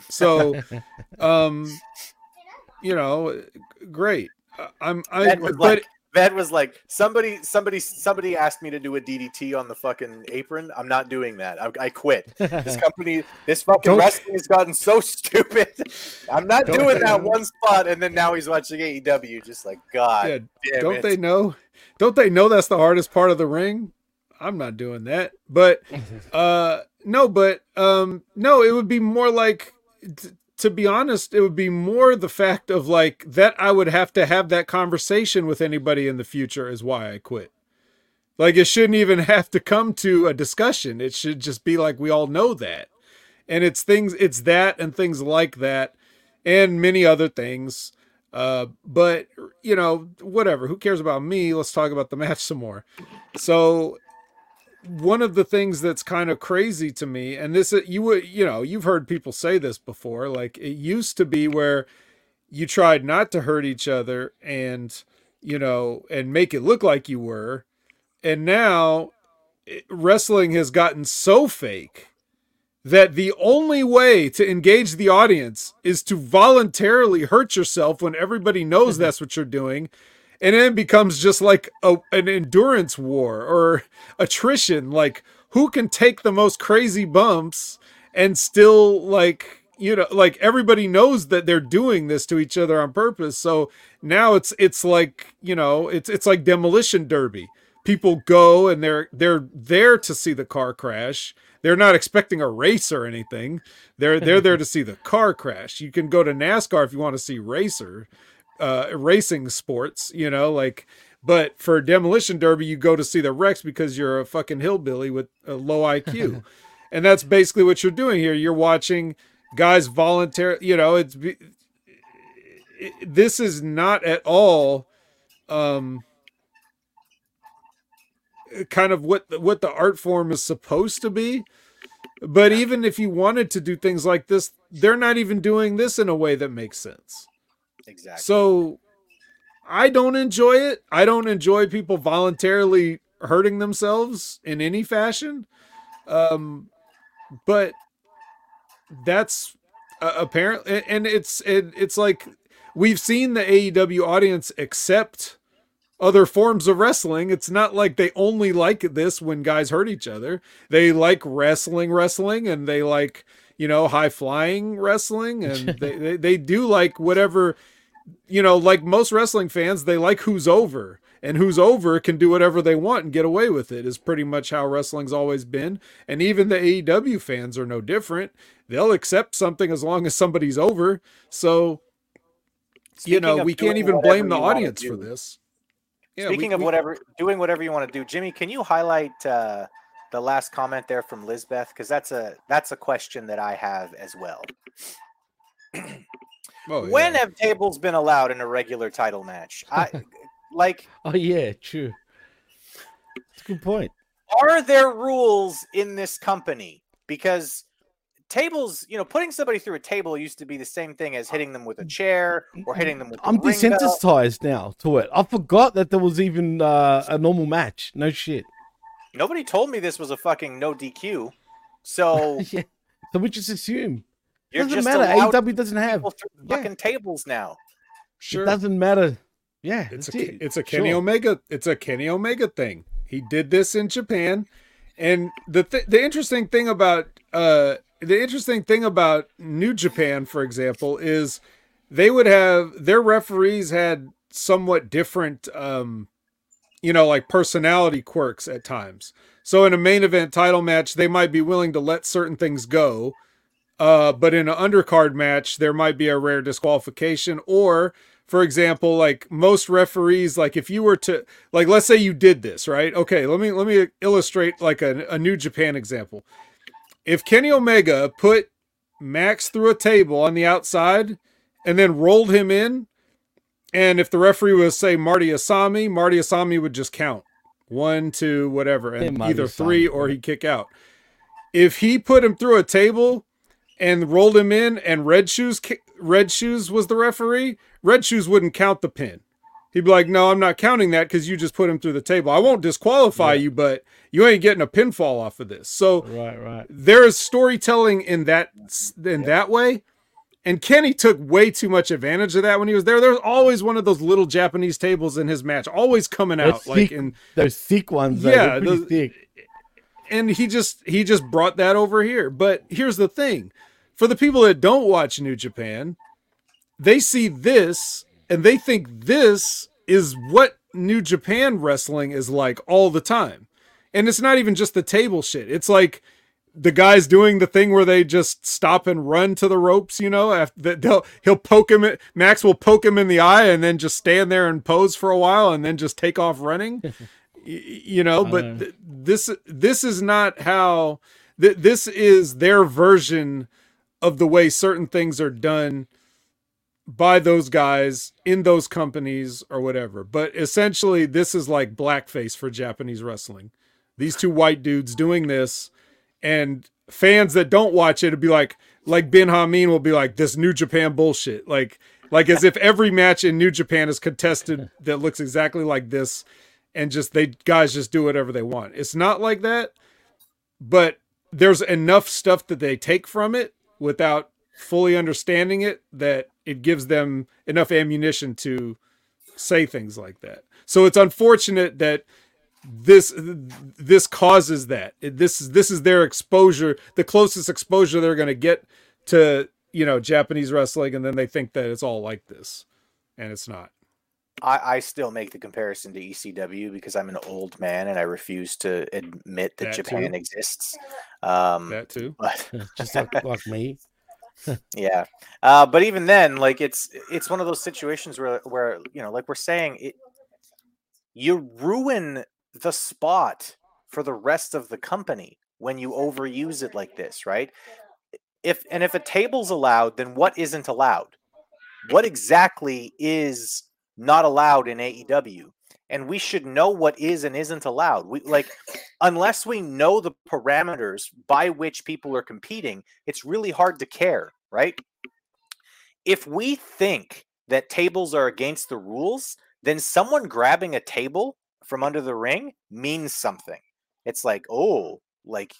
So, um, you know, great. I'm, I, but like, vet was like, somebody, somebody, somebody asked me to do a DDT on the fucking apron. I'm not doing that. I, I quit. This company, this fucking Don't- wrestling has gotten so stupid. I'm not Don't doing that know? one spot, and then now he's watching AEW. Just like God, yeah, damn don't it. they know? Don't they know that's the hardest part of the ring? I'm not doing that. But uh no, but um no, it would be more like t- to be honest, it would be more the fact of like that I would have to have that conversation with anybody in the future is why I quit. Like it shouldn't even have to come to a discussion. It should just be like we all know that. And it's things it's that and things like that and many other things. Uh, but you know, whatever. Who cares about me? Let's talk about the match some more. So, one of the things that's kind of crazy to me, and this uh, you would, you know, you've heard people say this before. Like it used to be where you tried not to hurt each other, and you know, and make it look like you were, and now it- wrestling has gotten so fake that the only way to engage the audience is to voluntarily hurt yourself when everybody knows mm-hmm. that's what you're doing and then it becomes just like a, an endurance war or attrition. Like who can take the most crazy bumps and still like you know like everybody knows that they're doing this to each other on purpose. So now it's it's like you know it's it's like demolition derby. People go and they're they're there to see the car crash. They're not expecting a race or anything. They're they're there to see the car crash. You can go to nascar if you want to see racer uh racing sports you know like but for demolition derby you go to see the wrecks because you're a fucking hillbilly with a low iq and that's basically what you're doing here. You're watching guys volunteer you know it's it- this is not at all um kind of what what the art form is supposed to be. But even if you wanted to do things like this they're not even doing this in a way that makes sense Exactly. so I don't enjoy it. I don't enjoy people voluntarily hurting themselves in any fashion. Um, but that's uh, apparent, and it's it, it's like we've seen the AEW audience accept other forms of wrestling. It's not like they only like this when guys hurt each other. They like wrestling, wrestling, and they like you know high flying wrestling, and they, they they do like whatever you know, like most wrestling fans, they like who's over. And who's over can do whatever they want and get away with it, is pretty much how wrestling's always been. And even the AEW fans are no different. They'll accept something as long as somebody's over. So, you know, we can't even blame the audience for this. Yeah, Speaking we- of we- whatever, doing whatever you want to do, Jimmy, can you highlight uh, the last comment there from Lizbeth? Because that's a that's a question that I have as well. oh, When yeah. have tables been allowed in a regular title match? I like. Oh yeah, true. It's a good point. Are there rules in this company? Because tables, you know, putting somebody through a table used to be the same thing as hitting them with a chair or hitting them with. I'm desensitized now to it. I forgot that there was even uh, a normal match. No shit. Nobody told me this was a fucking no DQ. So yeah. So we just assume. you're doesn't just matter. AEW doesn't have. people Yeah. fucking tables now. sure. It doesn't matter. Yeah, It's a it. it's a Kenny Sure. Omega it's a Kenny Omega thing. He did this in Japan, and the th- the interesting thing about uh the interesting thing about New Japan, for example, is they would have their referees had somewhat different um you know like personality quirks at times. So in a main event title match, they might be willing to let certain things go. Uh, but in an undercard match, there might be a rare disqualification, or for example, like most referees, like if you were to like let's say you did this, right? Okay, let me let me illustrate like a, a new Japan example. If Kenny Omega put Max through a table on the outside and then rolled him in, and if the referee was say Marty Asami, Marty Asami would just count one, two, whatever, and Marty either three or he'd kick out. If he put him through a table and rolled him in, and Red Shoes Red Shoes was the referee, Red Shoes wouldn't count the pin. He'd be like, "No, I'm not counting that because you just put him through the table. I won't disqualify you, but you ain't getting a pinfall off of this." So Right, right. there is storytelling in that in that way. And Kenny took way too much advantage of that when he was there. There's always one of those little Japanese tables in his match, always coming out like thick- in Those thick ones, though, Yeah, those- thick. and he just he just brought that over here. But here's the thing. For the people that don't watch New Japan, they see this and they think this is what New Japan wrestling is like all the time. And it's not even just the table shit. It's like the guys doing the thing where they just stop and run to the ropes, you know, after they'll he'll poke him at, Max will poke him in the eye and then just stand there and pose for a while and then just take off running. You know, but th- this this is not how th- this is their version of the way certain things are done by those guys in those companies or whatever. But essentially, this is like blackface for Japanese wrestling. These two white dudes doing this, and fans that don't watch it would be like, like Ben Hameen will be like, this New Japan bullshit. Like, like as if every match in New Japan is contested that looks exactly like this, and just they guys just do whatever they want. It's not like that, but there's enough stuff that they take from it without fully understanding it that it gives them enough ammunition to say things like that. So it's unfortunate that this this causes that. This is this is their exposure, the closest exposure they're going to get to, you know, Japanese wrestling and then they think that it's all like this and it's not. I, I still make the comparison to ECW because I'm an old man and I refuse to admit that, That Japan too. exists. Um, That too. but Just like, like me. yeah, uh, but even then, like it's it's one of those situations where where you know, like we're saying, it you ruin the spot for the rest of the company when you overuse it like this, right? If and if a table's allowed, then what isn't allowed? What exactly is not allowed in AEW? And we should know what is and isn't allowed. We like unless we know the parameters by which people are competing, it's really hard to care, right? If we think that tables are against the rules, then someone grabbing a table from under the ring means something. It's like, oh, like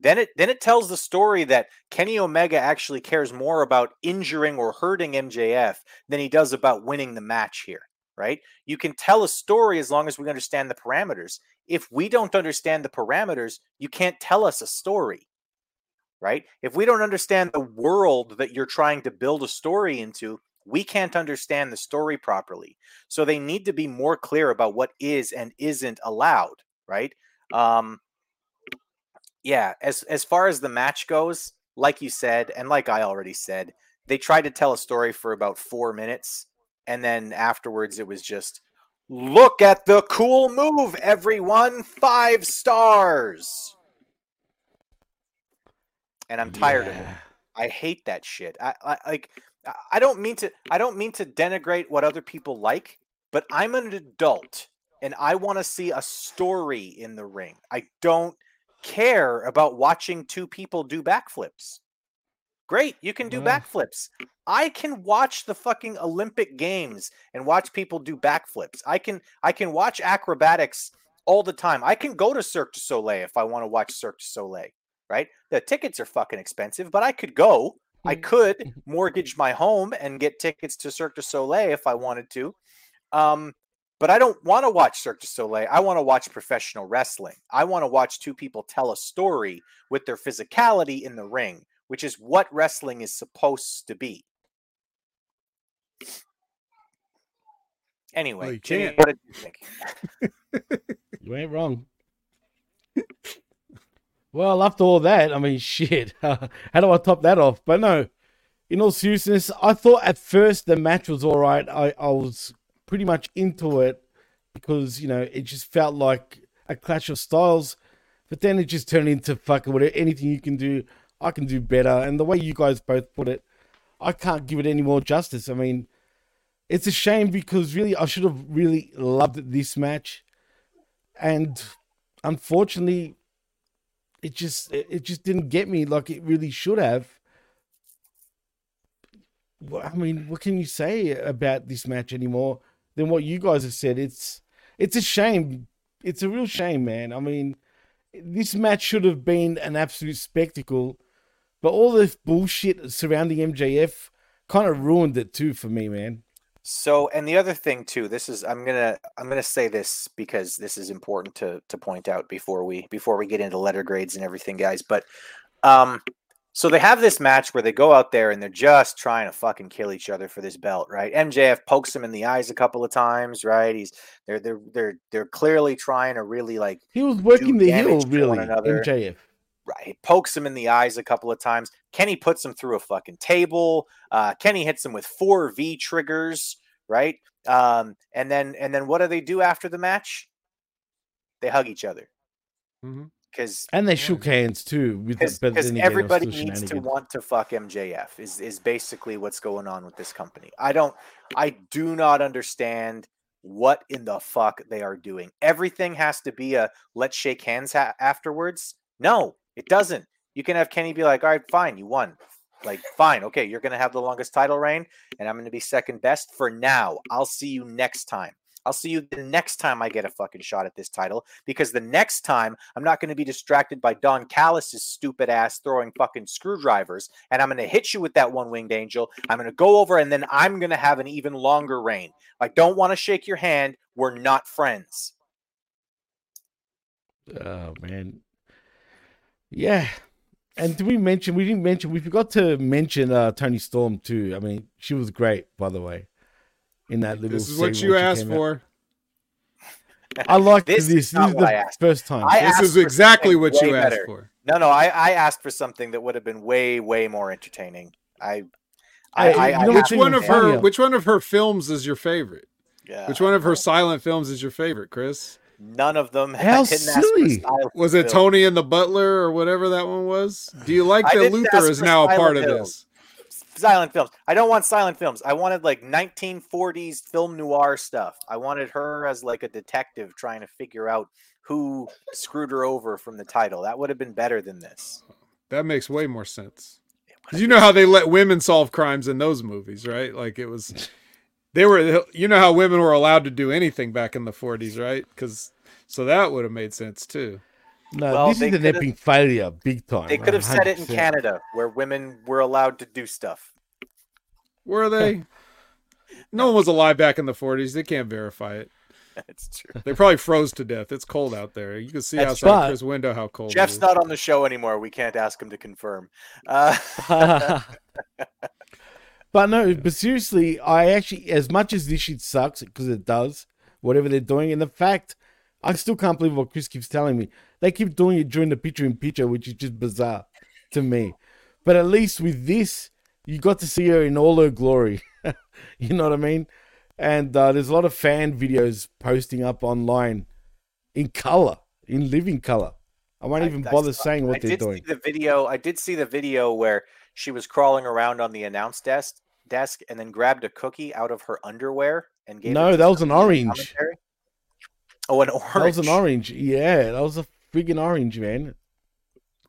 then it then it tells the story that Kenny Omega actually cares more about injuring or hurting MJF than he does about winning the match here, right? You can tell a story as long as we understand the parameters. If we don't understand the parameters, you can't tell us a story. Right? If we don't understand the world that you're trying to build a story into, we can't understand the story properly. So they need to be more clear about what is and isn't allowed, right? Um yeah, as as far as the match goes, like you said and like I already said, they tried to tell a story for about 4 minutes and then afterwards it was just look at the cool move everyone, 5 stars. And I'm tired of it. I hate that shit. I, I like I- don't mean to I don't mean to denigrate what other people like, but I'm an adult and I want to see a story in the ring. I don't care about watching two people do backflips. Great, you can do Well- backflips. I can watch the fucking Olympic games and watch people do backflips. I can I can watch acrobatics all the time. I can go to Cirque du Soleil if I want to watch Cirque du Soleil, right? The tickets are fucking expensive, but I could go. I could mortgage my home and get tickets to Cirque du Soleil if I wanted to. Um, but I don't want to watch Cirque du Soleil. I want to watch professional wrestling. I want to watch two people tell a story with their physicality in the ring, which is what wrestling is supposed to be. Anyway, you Jimmy, what did you think? You ain't wrong. Well, after all that, I mean, shit. how do I top that off? But no, in all seriousness, I thought at first the match was all right. I, I was pretty much into it because, you know, it just felt like a clash of styles. But then it just turned into fucking whatever, anything you can do, I can do better. And the way you guys both put it, I can't give it any more justice. I mean, it's a shame because really, I should have really loved this match and unfortunately it just it just didn't get me like it really should have I mean, what can you say about this match anymore than what you guys have said? It's it's a shame. It's a real shame, man. I mean, this match should have been an absolute spectacle, but all the bullshit surrounding MJF kind of ruined it too for me, man. So, and the other thing too, this is I'm gonna I'm gonna say this because this is important to to point out before we before we get into letter grades and everything, guys. But um, so they have this match where they go out there and they're just trying to fucking kill each other for this belt, right? MJF pokes him in the eyes a couple of times, right? He's they're they're they're they're clearly trying to really like He was working the heel, damage to one really. MJF. Right. He pokes him in the eyes a couple of times. Kenny puts him through a fucking table. Uh, Kenny hits him with four V triggers, right? Um, and then and then what do they do after the match? They hug each other because And they shook hands too. With the, but because then again, it was everybody still needs to want to fuck MJF is is basically what's going on with this company. I don't I do not understand what in the fuck they are doing. Everything has to be a let's shake hands ha- afterwards. No, it doesn't. You can have Kenny be like, "All right, fine, you won." Like, fine, okay, you're going to have the longest title reign and I'm going to be second best for now. I'll see you next time. I'll see you the next time I get a fucking shot at this title because the next time I'm not going to be distracted by Don Callis's stupid ass throwing fucking screwdrivers and I'm going to hit you with that one winged angel. I'm going to go over and then I'm going to have an even longer reign. I don't want to shake your hand. We're not friends. Oh man. Yeah. And did we mention we didn't mention we forgot to mention uh Toni Storm too. I mean, she was great, by the way. In that little This is what you asked came out. for. I like This this. is This, is the first time. I This is exactly what way you asked better. for. No, no, I, I asked for something that would have been way, way more entertaining. I, I, Hey, I, I Which one of her funnier? which one of her films is your favorite? Yeah, Which one of her silent films is your favorite, Chris? None of them. How I didn't ask for silly. Was it film. Toni and the Butler or whatever that one was? Do you like that Luther is now a part of this? silent films. I don't want silent films. I wanted like 1940s film noir stuff. I wanted her as like a detective trying to figure out who screwed her over from the title. That would have been better than this. That makes way more sense. you know how they let women solve crimes in those movies, right? Like it was, they were. You know how women were allowed to do anything back in the forties, right? Because so that would have made sense too. no, Well, this they is an could've- epic failure, big time. They could have said it in Canada where women were allowed to do stuff. Were they? no one was alive back in the forties. They can't verify it. that's true. They probably froze to death. It's cold out there. You can see That's outside right. Chris' window how cold. Jeff's is. not on the show anymore. We can't ask him to confirm. Uh, but no, but seriously, I actually, as much as this shit sucks, because it does, whatever they're doing, and the fact, I still can't believe what Chris keeps telling me. They keep doing it during the picture in picture, which is just bizarre to me. But at least with this, you got to see her in all her glory. you know what I mean? And uh, there's a lot of fan videos posting up online in color, in living color. I won't even I bother saying what I they're did doing. see the video. I did see the video where she was crawling around on the announce desk, desk, and then grabbed a cookie out of her underwear and gave. it No, to that was an orange. commentary. Oh, an orange. That was an orange. Yeah, that was a freaking orange, man.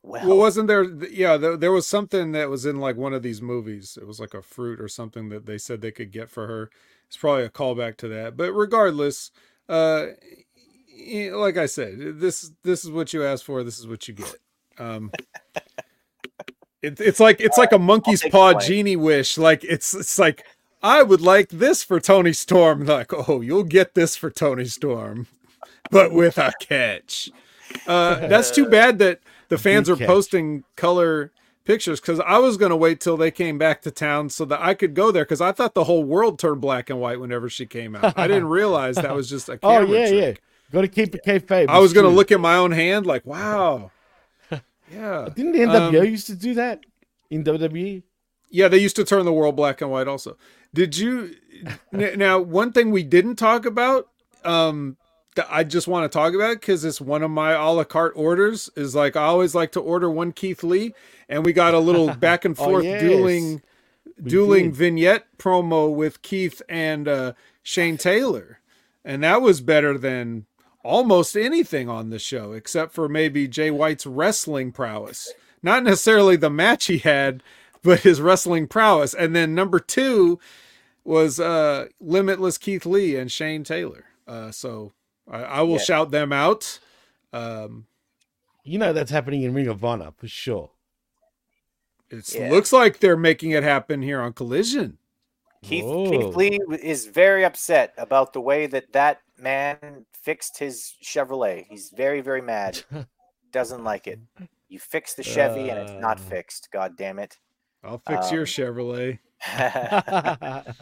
Well, Well, wasn't there? Yeah, there, there was something that was in like one of these movies. It was like a fruit or something that they said they could get for her. It's probably a callback to that. But regardless, uh, like I said, this this is what you asked for. This is what you get. Um, it, it's like it's like a monkey's paw the genie wish. Like it's it's like I would like this for Toni Storm. Like oh, you'll get this for Toni Storm, but with a catch. Uh, that's too bad that the fans are catch. posting color pictures because I was going to wait till they came back to town so that I could go there because I thought the whole world turned black and white whenever she came out. I didn't realize that was just a Oh yeah, trick. yeah. Got to keep it kayfabe. I was going to look at my own hand like, wow. Yeah. Didn't the NWO Um, used to do that in? WWE? Yeah, they used to turn the world black and white also. Did you n- now one thing we didn't talk about um that I just want to talk about because it's one of my a la carte orders is like I always like to order one Keith Lee and we got a little back and Oh, forth yes. dueling We dueling did. vignette promo with Keith and uh Shane Taylor. And that was better than almost anything on the show except for maybe Jay White's wrestling prowess. Not necessarily the match he had, but his wrestling prowess. And then number two was uh, Limitless Keith Lee and Shane Taylor. Uh, so I, I will Yeah. shout them out. Um, You know that's happening in Ring of Honor for sure. it Yeah. looks like they're making it happen here on Collision. Keith, Whoa. Keith Lee is very upset about the way that that man fixed his Chevrolet. He's very, very mad. Doesn't like it. You fixed the Chevy and it's not Uh. fixed. God damn it. I'll fix your Um, Chevrolet.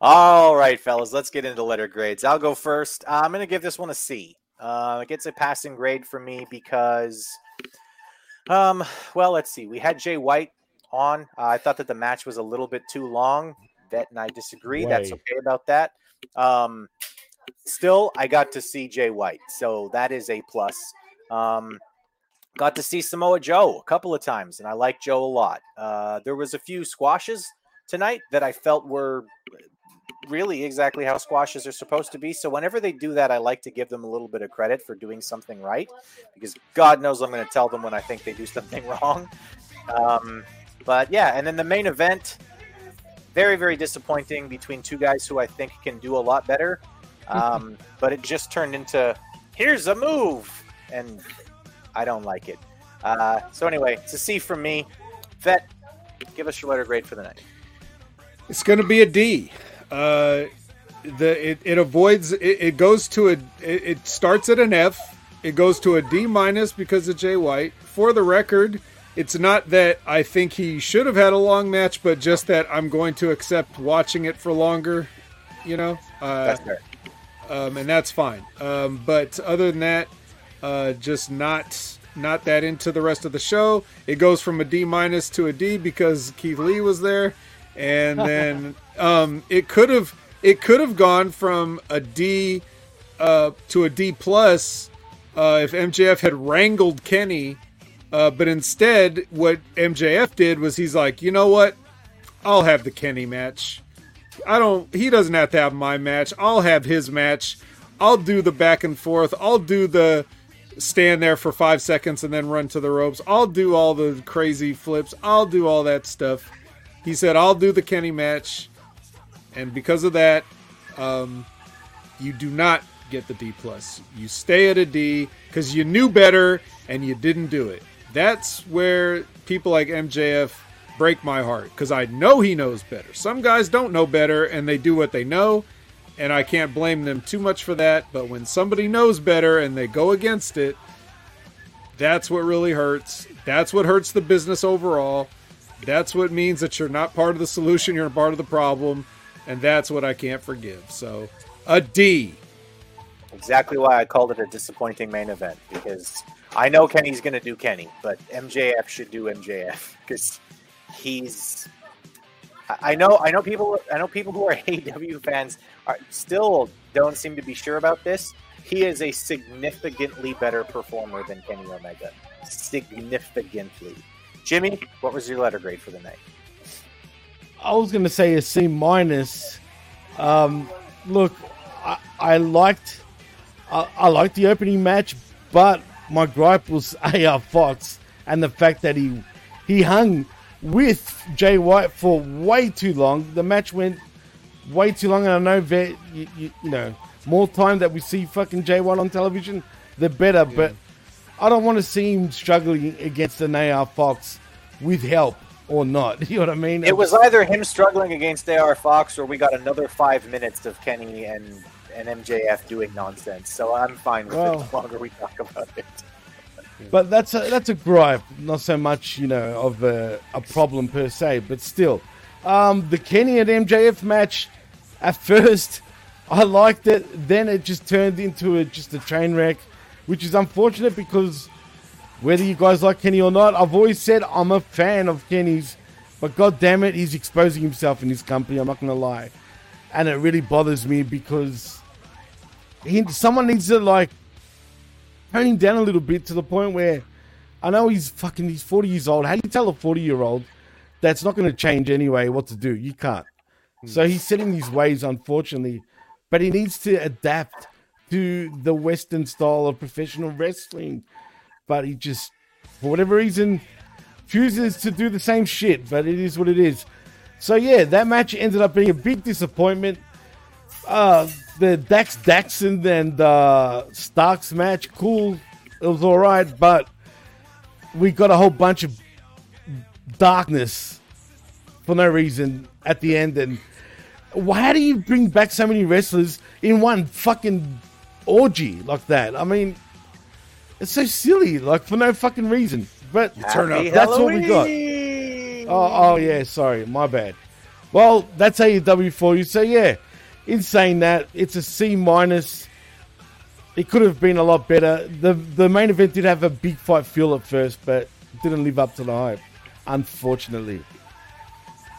All right, fellas, let's get into letter grades. I'll go first. Uh, I'm going to give this one a C. Uh, it gets a passing grade for me because, um, well, let's see. We had Jay White on. Uh, I thought that the match was a little bit too long. Vet and I disagree. That's okay about that. Um, still, I got to see Jay White, so that is a plus. Um, got to see Samoa Joe a couple of times, and I like Joe a lot. Uh, there was a few squashes tonight that I felt were really exactly how squashes are supposed to be. So whenever they do that, I like to give them a little bit of credit for doing something right, because God knows I'm going to tell them when I think they do something wrong. Um, but yeah, and then the main event, very very disappointing between two guys who I think can do a lot better. Um, but it just turned into here's a move, and I don't like it. Uh, so anyway, it's a C from me. Vet, give us your letter grade for the night. It's going to be a D. Uh, the it, it avoids it, it goes to a it, it starts at an F. It goes to a D minus because of Jay White. For the record, it's not that I think he should have had a long match, but just that I'm going to accept watching it for longer. You know, uh, That's fair. um, and that's fine. Um, but other than that, uh, just not not that into the rest of the show. It goes from a D minus to a D because Keith Lee was there, and then um, it could have it could have gone from a D uh, to a D plus uh, if MJF had wrangled Kenny. Uh, but instead, what MJF did was he's like, you know what? I'll have the Kenny match. I don't. He doesn't have to have my match. I'll have his match. I'll do the back and forth. I'll do the stand there for five seconds and then run to the ropes. I'll do all the crazy flips. I'll do all that stuff. He said, I'll do the Kenny match. And because of that, um, you do not get the D plus. You stay at a D because you knew better and you didn't do it. That's where people like MJF break my heart because I know he knows better. Some guys don't know better and they do what they know, and I can't blame them too much for that. But when somebody knows better and they go against it, that's what really hurts. That's what hurts the business overall. That's what means that you're not part of the solution, you're part of the problem, and that's what I can't forgive. So, a D. Exactly why I called it a disappointing main event because I know Kenny's going to do Kenny, but MJF should do MJF because he's. I know, I know people. I know people who are AEW fans are still don't seem to be sure about this. He is a significantly better performer than Kenny Omega. Significantly. Jimmy, what was your letter grade for the night? I was going to say a C minus. Um, look, I, I liked I, I liked the opening match, but my gripe was AR Fox and the fact that he he hung with Jay White for way too long. The match went way too long, and I know that you, you, you know more time that we see fucking Jay White on television, the better. But I don't want to see him struggling against an AR Fox with help or not. You know what I mean? It was either him struggling against AR Fox, or we got another five minutes of Kenny and and MJF doing nonsense. So I'm fine with Well- it the longer we talk about it. But that's a that's a gripe, not so much you know of a, a problem per se, but still, um, the Kenny and MJF match. At first, I liked it. Then it just turned into a, just a train wreck, which is unfortunate because whether you guys like Kenny or not, I've always said I'm a fan of Kenny's. But god damn it, he's exposing himself in his company. I'm not gonna lie, and it really bothers me because he, someone needs to like tone him down a little bit to the point where I know he's fucking he's 40 years old. How do you tell a 40 year old that's not going to change anyway what to do? You can't. Hmm. So he's set in his ways, unfortunately, but he needs to adapt to the Western style of professional wrestling. But he just, for whatever reason, chooses to do the same shit, but it is what it is. So yeah, that match ended up being a big disappointment. Uh, the Dax Daxon and uh, Starks match, cool. It was all right, but we got a whole bunch of darkness for no reason at the end. And why do you bring back so many wrestlers in one fucking orgy like that? I mean, it's so silly, like for no fucking reason. But turn up. That's what we got. Oh, oh yeah, sorry, my bad. Well, that's AEW for you. So yeah, in saying that, it's a C minus. It could have been a lot better. the The main event did have a big fight feel at first, but didn't live up to the hype, unfortunately.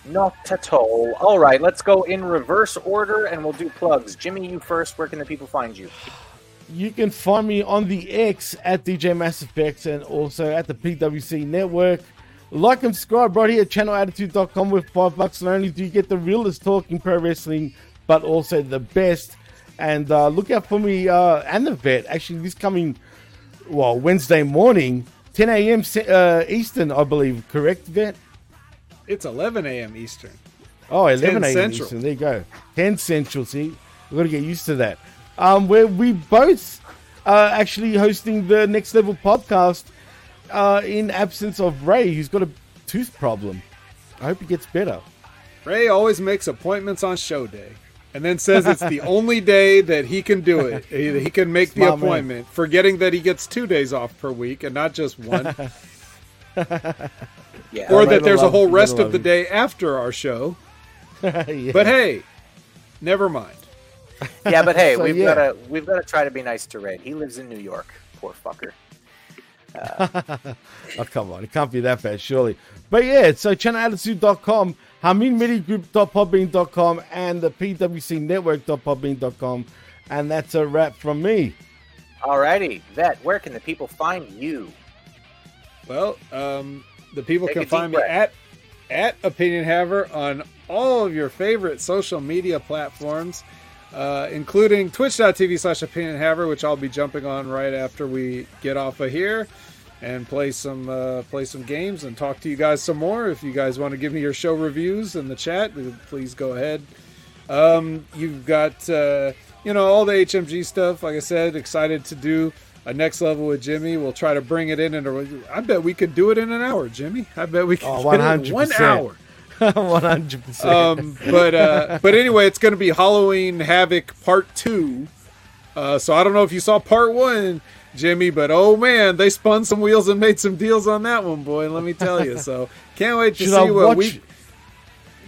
Not at all. All right, let's go in reverse order and we'll do plugs. Jimmy, you first. Where can the people find you? You can find me on the X at DJ Massive X and also at the PWC Network. Like and subscribe right here at channelattitude.com with five bucks. Not only do you get the realest talking pro wrestling, but also the best. And uh, look out for me uh, and the vet. Actually, this coming, well, Wednesday morning, 10 a.m. Uh, Eastern, I believe. Correct, vet? It's 11 a.m. Eastern. Oh, 11 a.m. Eastern. There you go. 10 Central. See, we've got to get used to that. Um, where we both are actually hosting the Next Level podcast uh, in absence of Ray, who's got a tooth problem. I hope he gets better. Ray always makes appointments on show day and then says it's the only day that he can do it. He, he can make Smart the appointment, man. forgetting that he gets two days off per week and not just one. yeah, or that there's a whole rest of the day after our show. yeah. But hey, never mind. Yeah, but hey, so, we've yeah. got to we've got to try to be nice to Ray. He lives in New York. Poor fucker. Uh, oh, come on. It can't be that bad, surely. But yeah, so channelattitude.com, HaminMediGroup.podbean.com, and the PWCNetwork.podbean.com. And that's a wrap from me. Alrighty. Vet, where can the people find you? Well, um, the people Take can find me at at Opinion Haver on all of your favorite social media platforms, uh, including twitch.tv slash Opinion Haver, which I'll be jumping on right after we get off of here and play some uh, play some games and talk to you guys some more. If you guys want to give me your show reviews in the chat, please go ahead. Um, you've got uh, you know all the HMG stuff. Like I said, excited to do a next level with Jimmy. We'll try to bring it in. And I bet we could do it in an hour, Jimmy. I bet we can. Oh, 100 one hour. One hundred percent. Um, but uh, but anyway, it's going to be Halloween Havoc Part Two. Uh, so I don't know if you saw Part One, Jimmy, but oh man, they spun some wheels and made some deals on that one, boy. Let me tell you. So can't wait to Should see I what watch, we.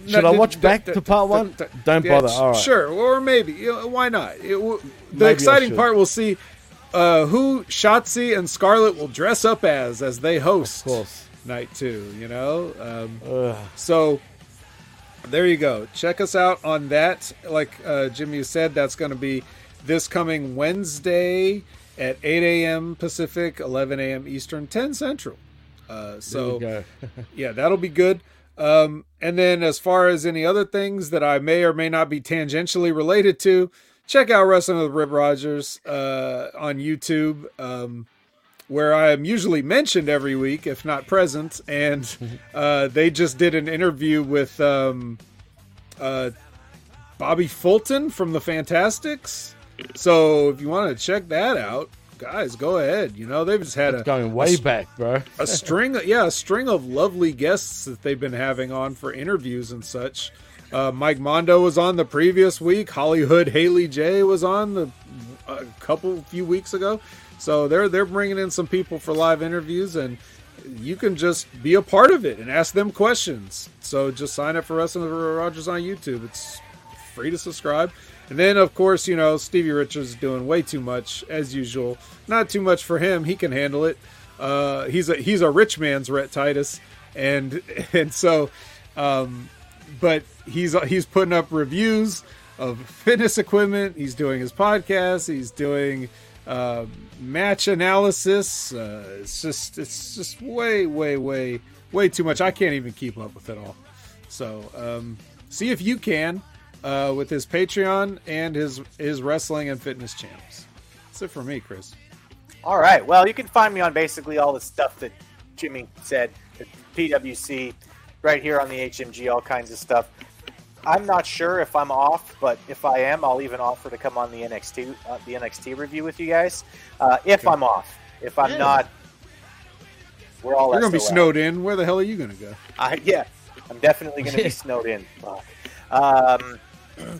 Should no, I watch d- back d- to part one? D- Don't bother. All right. Sure, or maybe. You know, why not? It, the maybe exciting part we'll see uh, who Shotzi and Scarlett will dress up as as they host night two. You know, um, so there you go. Check us out on that. Like uh, Jimmy said, that's going to be this coming Wednesday at 8 a.m. Pacific, 11 a.m. Eastern, 10 Central. Uh, so yeah, that'll be good. Um, and then as far as any other things that I may or may not be tangentially related to, check out Wrestling with Rip Rogers uh, on YouTube, um, where I am usually mentioned every week, if not present. And uh, they just did an interview with um, uh, Bobby Fulton from the Fantastics. So if you want to check that out, guys, go ahead. You know they've just had That's a going way a, back, bro. a string, yeah, a string of lovely guests that they've been having on for interviews and such. Uh, Mike Mondo was on the previous week. Hollywood Haley J was on the a couple few weeks ago. So they're they're bringing in some people for live interviews, and you can just be a part of it and ask them questions. So just sign up for Wrestling with Rogers on YouTube. It's free to subscribe. And then, of course, you know Stevie Richards is doing way too much as usual. Not too much for him; he can handle it. Uh, he's a he's a rich man's Rhett Titus, and and so um, but he's he's putting up reviews of fitness equipment. He's doing his podcast. He's doing uh, match analysis. Uh, it's just it's just way way way way too much. I can't even keep up with it all. So um, see if you can uh, with his Patreon and his his wrestling and fitness channels. That's it for me, Chris. All right. Well, you can find me on basically all the stuff that Jimmy said PWC, right here on the HMG, all kinds of stuff. I'm not sure if I'm off, but if I am, I'll even offer to come on the NXT uh, the NXT review with you guys. Uh, if Okay. I'm off, if I'm Yeah. not, we're all You're gonna be SOL. snowed in. Where the hell are you gonna go? I, yeah, I'm definitely going to be snowed in. Fuck. Um,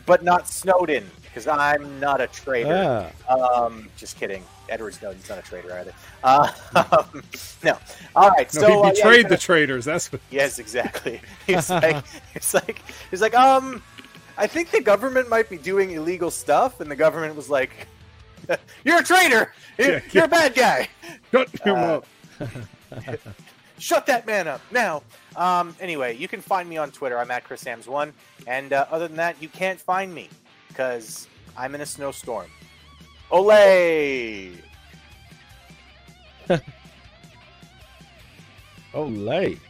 but not Snowden because I'm not a traitor. Ah, Um, just kidding. Edward Snowden's not a traitor either. Uh, no. All right. No, so he uh, yeah, betrayed the traitors. That's what. Yes, exactly. He's like, it's like, he's like, um, I think the government might be doing illegal stuff, and the government was like, "You're a traitor. You're, Yeah, you're a bad guy. Shut him Uh, up. Shut that man up now." Um, anyway, you can find me on Twitter. I'm at chrisambs1, and uh, other than that, you can't find me because I'm in a snowstorm. Olay! late.